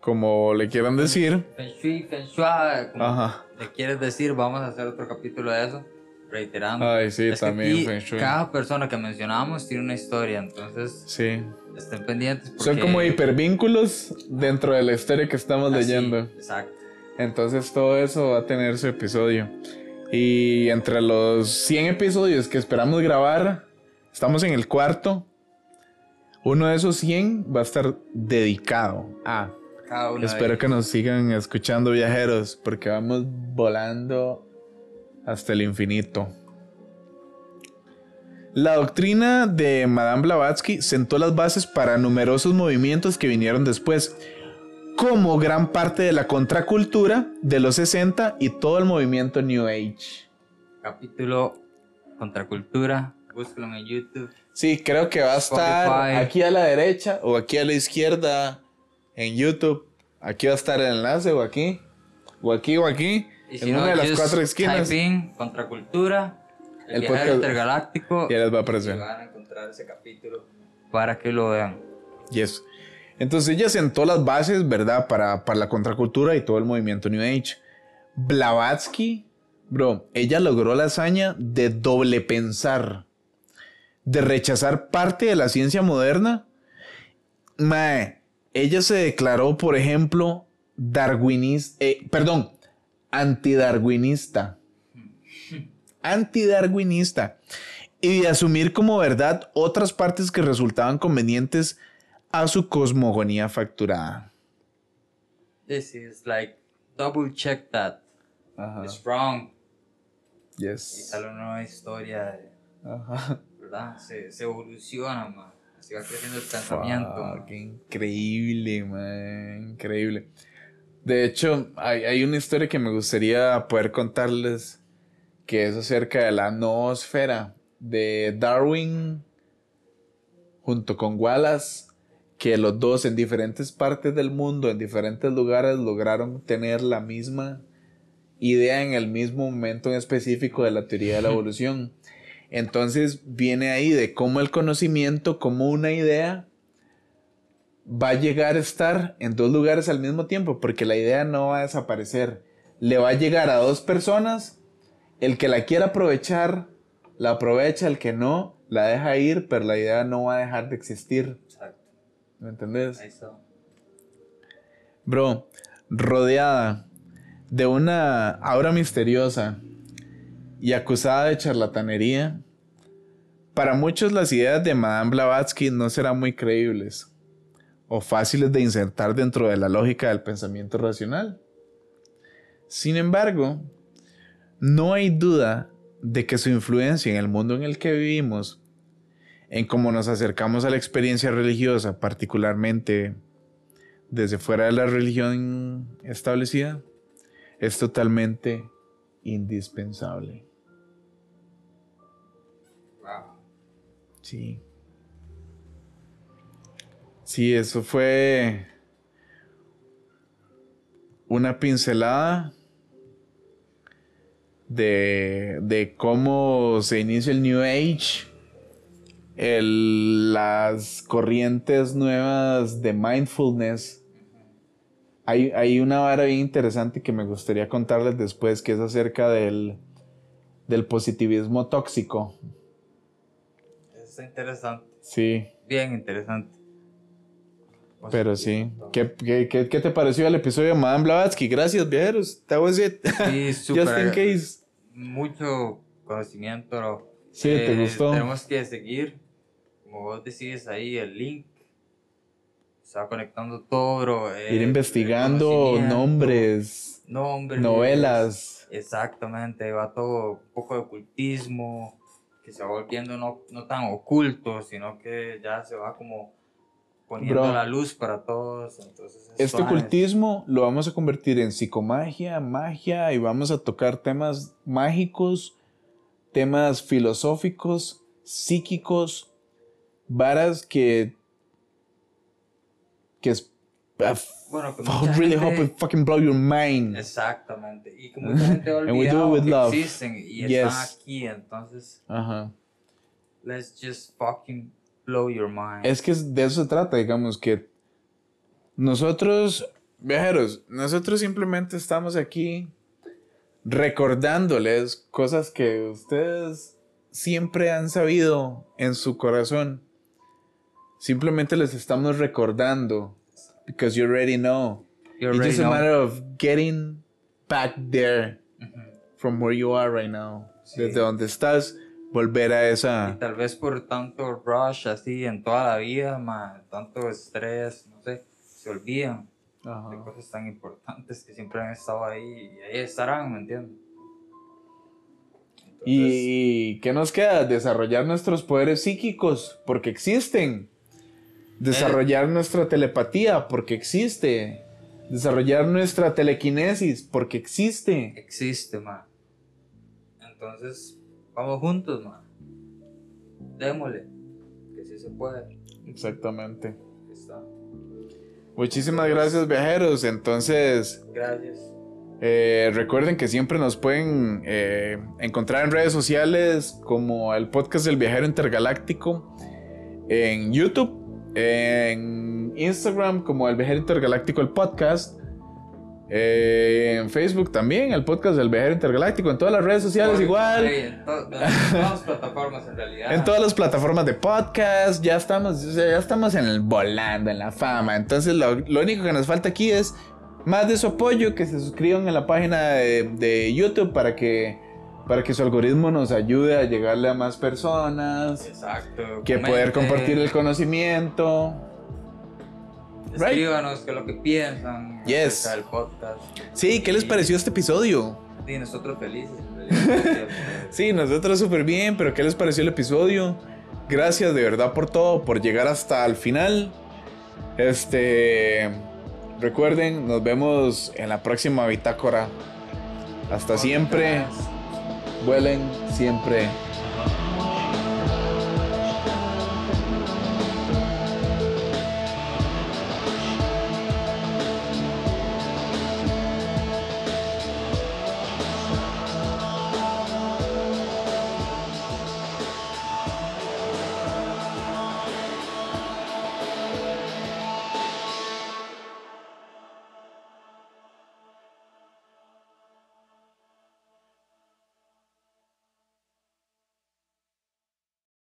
como le quieran decir. Feng Shui, Feng Shui, como Ajá. le quieres decir, vamos a hacer otro capítulo de eso, reiterando. Ay, sí, Es también aquí Feng Shui. Cada persona que mencionamos tiene una historia, entonces Sí. estén pendientes. Son porque- como hipervínculos dentro de la historia que estamos Así, leyendo. Exacto. Entonces todo eso va a tener su episodio. Y entre los 100 episodios que esperamos grabar, estamos en el cuarto. Uno de esos 100 va a estar dedicado a... Cada uno Espero que nos sigan escuchando viajeros porque vamos volando hasta el infinito. La doctrina de Madame Blavatsky sentó las bases para numerosos movimientos que vinieron después, como gran parte de la contracultura de los 60 y todo el movimiento New Age. Capítulo Contracultura, búscalo en YouTube. Sí, creo que va a estar Spotify. aquí a la derecha o aquí a la izquierda en YouTube. Aquí va a estar el enlace o aquí. O aquí o aquí. Y en si una no, de las cuatro esquinas. Type in Contracultura, el, El podcast- intergaláctico. Ya les va a y aparecer. van a encontrar ese capítulo para que lo vean. Yes. Entonces ella sentó las bases, ¿verdad? Para, para la contracultura y todo el movimiento New Age. Blavatsky, bro, ella logró la hazaña de doble pensar. De rechazar parte de la ciencia moderna. Mae, ella se declaró, por ejemplo, darwinista, eh, perdón, antidarwinista. Antidarwinista. y de asumir como verdad otras partes que resultaban convenientes a su cosmogonía facturada. This is like double check that. Ajá. It's wrong. Y Yes. sale una nueva historia, Ajá. ¿verdad? Se, se evoluciona, man. Va creciendo el pensamiento. Fuck, man. qué increíble, man. Increíble. De hecho, hay, hay una historia que me gustaría poder contarles que es acerca de la noosfera de Darwin junto con Wallace, que los dos en diferentes partes del mundo, en diferentes lugares, lograron tener la misma idea en el mismo momento en específico de la teoría de la evolución. Entonces viene ahí de cómo el conocimiento, como una idea, va a llegar a estar en dos lugares al mismo tiempo, porque la idea no va a desaparecer. Le va a llegar a dos personas, el que la quiera aprovechar, la aprovecha, el que no, la deja ir, pero la idea no va a dejar de existir. Exacto. ¿Me entendés? Ahí está. Bro, rodeada de una aura misteriosa y acusada de charlatanería, para muchos las ideas de Madame Blavatsky no serán muy creíbles o fáciles de insertar dentro de la lógica del pensamiento racional. Sin embargo, no hay duda de que su influencia en el mundo en el que vivimos, en cómo nos acercamos a la experiencia religiosa, particularmente desde fuera de la religión establecida, es totalmente indispensable. Sí. Sí, eso fue una pincelada de, de cómo se inicia el New Age, el- las corrientes nuevas de mindfulness. Hay, hay una vara bien interesante que me gustaría contarles después, que es acerca del, del positivismo tóxico. Está interesante. Sí. Bien interesante. Pero sí. ¿Qué, qué, qué- qué te pareció el episodio de Madame Blavatsky? Gracias, viajeros. That was it. Sí, súper. Just in case. Mucho conocimiento. Sí, ¿te Eh, gustó? Tenemos que seguir, como vos decís ahí, el link. Va conectando todo, bro. eh, Ir investigando nombres, nombres, novelas. Exactamente, va todo un poco de ocultismo, que se va volviendo no, no tan oculto, sino que ya se va como poniendo Bro. la luz para todos. Entonces, es Este ocultismo lo vamos a convertir en psicomagia, magia y vamos a tocar temas mágicos, temas filosóficos, psíquicos, varas que que es Bueno, que mucha really gente- hope it fucking blow your mind. Exactamente. Y que mucha gente ha olvidado que love. existen y Yes. están aquí. Entonces, Ajá. let's just fucking blow your mind. Es que de eso se trata, digamos, que nosotros, viajeros, nosotros simplemente estamos aquí recordándoles cosas que ustedes siempre han sabido en su corazón. Simplemente les estamos recordando, because you already know. You It's already just a know. matter of getting back there from where you are right now. Sí. Desde donde estás, volver a Y esa... tal vez por tanto rush así en toda la vida, tanto estrés, no sé, se olvidan Ajá. de cosas tan importantes que siempre han estado ahí y ahí estarán, ¿me entiendes? Entonces, ¿Y, y qué nos queda? Desarrollar nuestros poderes psíquicos, porque existen. Desarrollar nuestra telepatía, porque existe. Desarrollar nuestra telequinesis, porque existe. existe, man. Entonces, vamos juntos, man. Démosle, que sí se puede. Exactamente. Está. Muchísimas gracias, viajeros. Entonces, Gracias. eh, recuerden que siempre nos pueden eh, encontrar en redes sociales como el podcast del viajero intergaláctico, en YouTube, en Instagram como el viajero intergaláctico, el podcast. eh, en Facebook también, el podcast del viajero intergaláctico, en todas las redes sociales igual. en, to- en todas las plataformas en realidad. En todas las plataformas de podcast, ya estamos, ya estamos en el volando, en la fama. Entonces, lo, lo único que nos falta aquí es más de su apoyo, que se suscriban en la página de, de YouTube para que para que su algoritmo nos ayude a llegarle a más personas, Exacto. que poder comenten, compartir el conocimiento. Right. Escríbanos qué es lo que piensan Yes. acerca del podcast. Sí, ¿qué les Y- pareció este episodio? Y nosotros felices. felices. Sí, nosotros súper bien, pero ¿qué les pareció el episodio? Gracias de verdad por todo, por llegar hasta el final. Este, recuerden, nos vemos en la próxima bitácora. Hasta siempre, vuelen siempre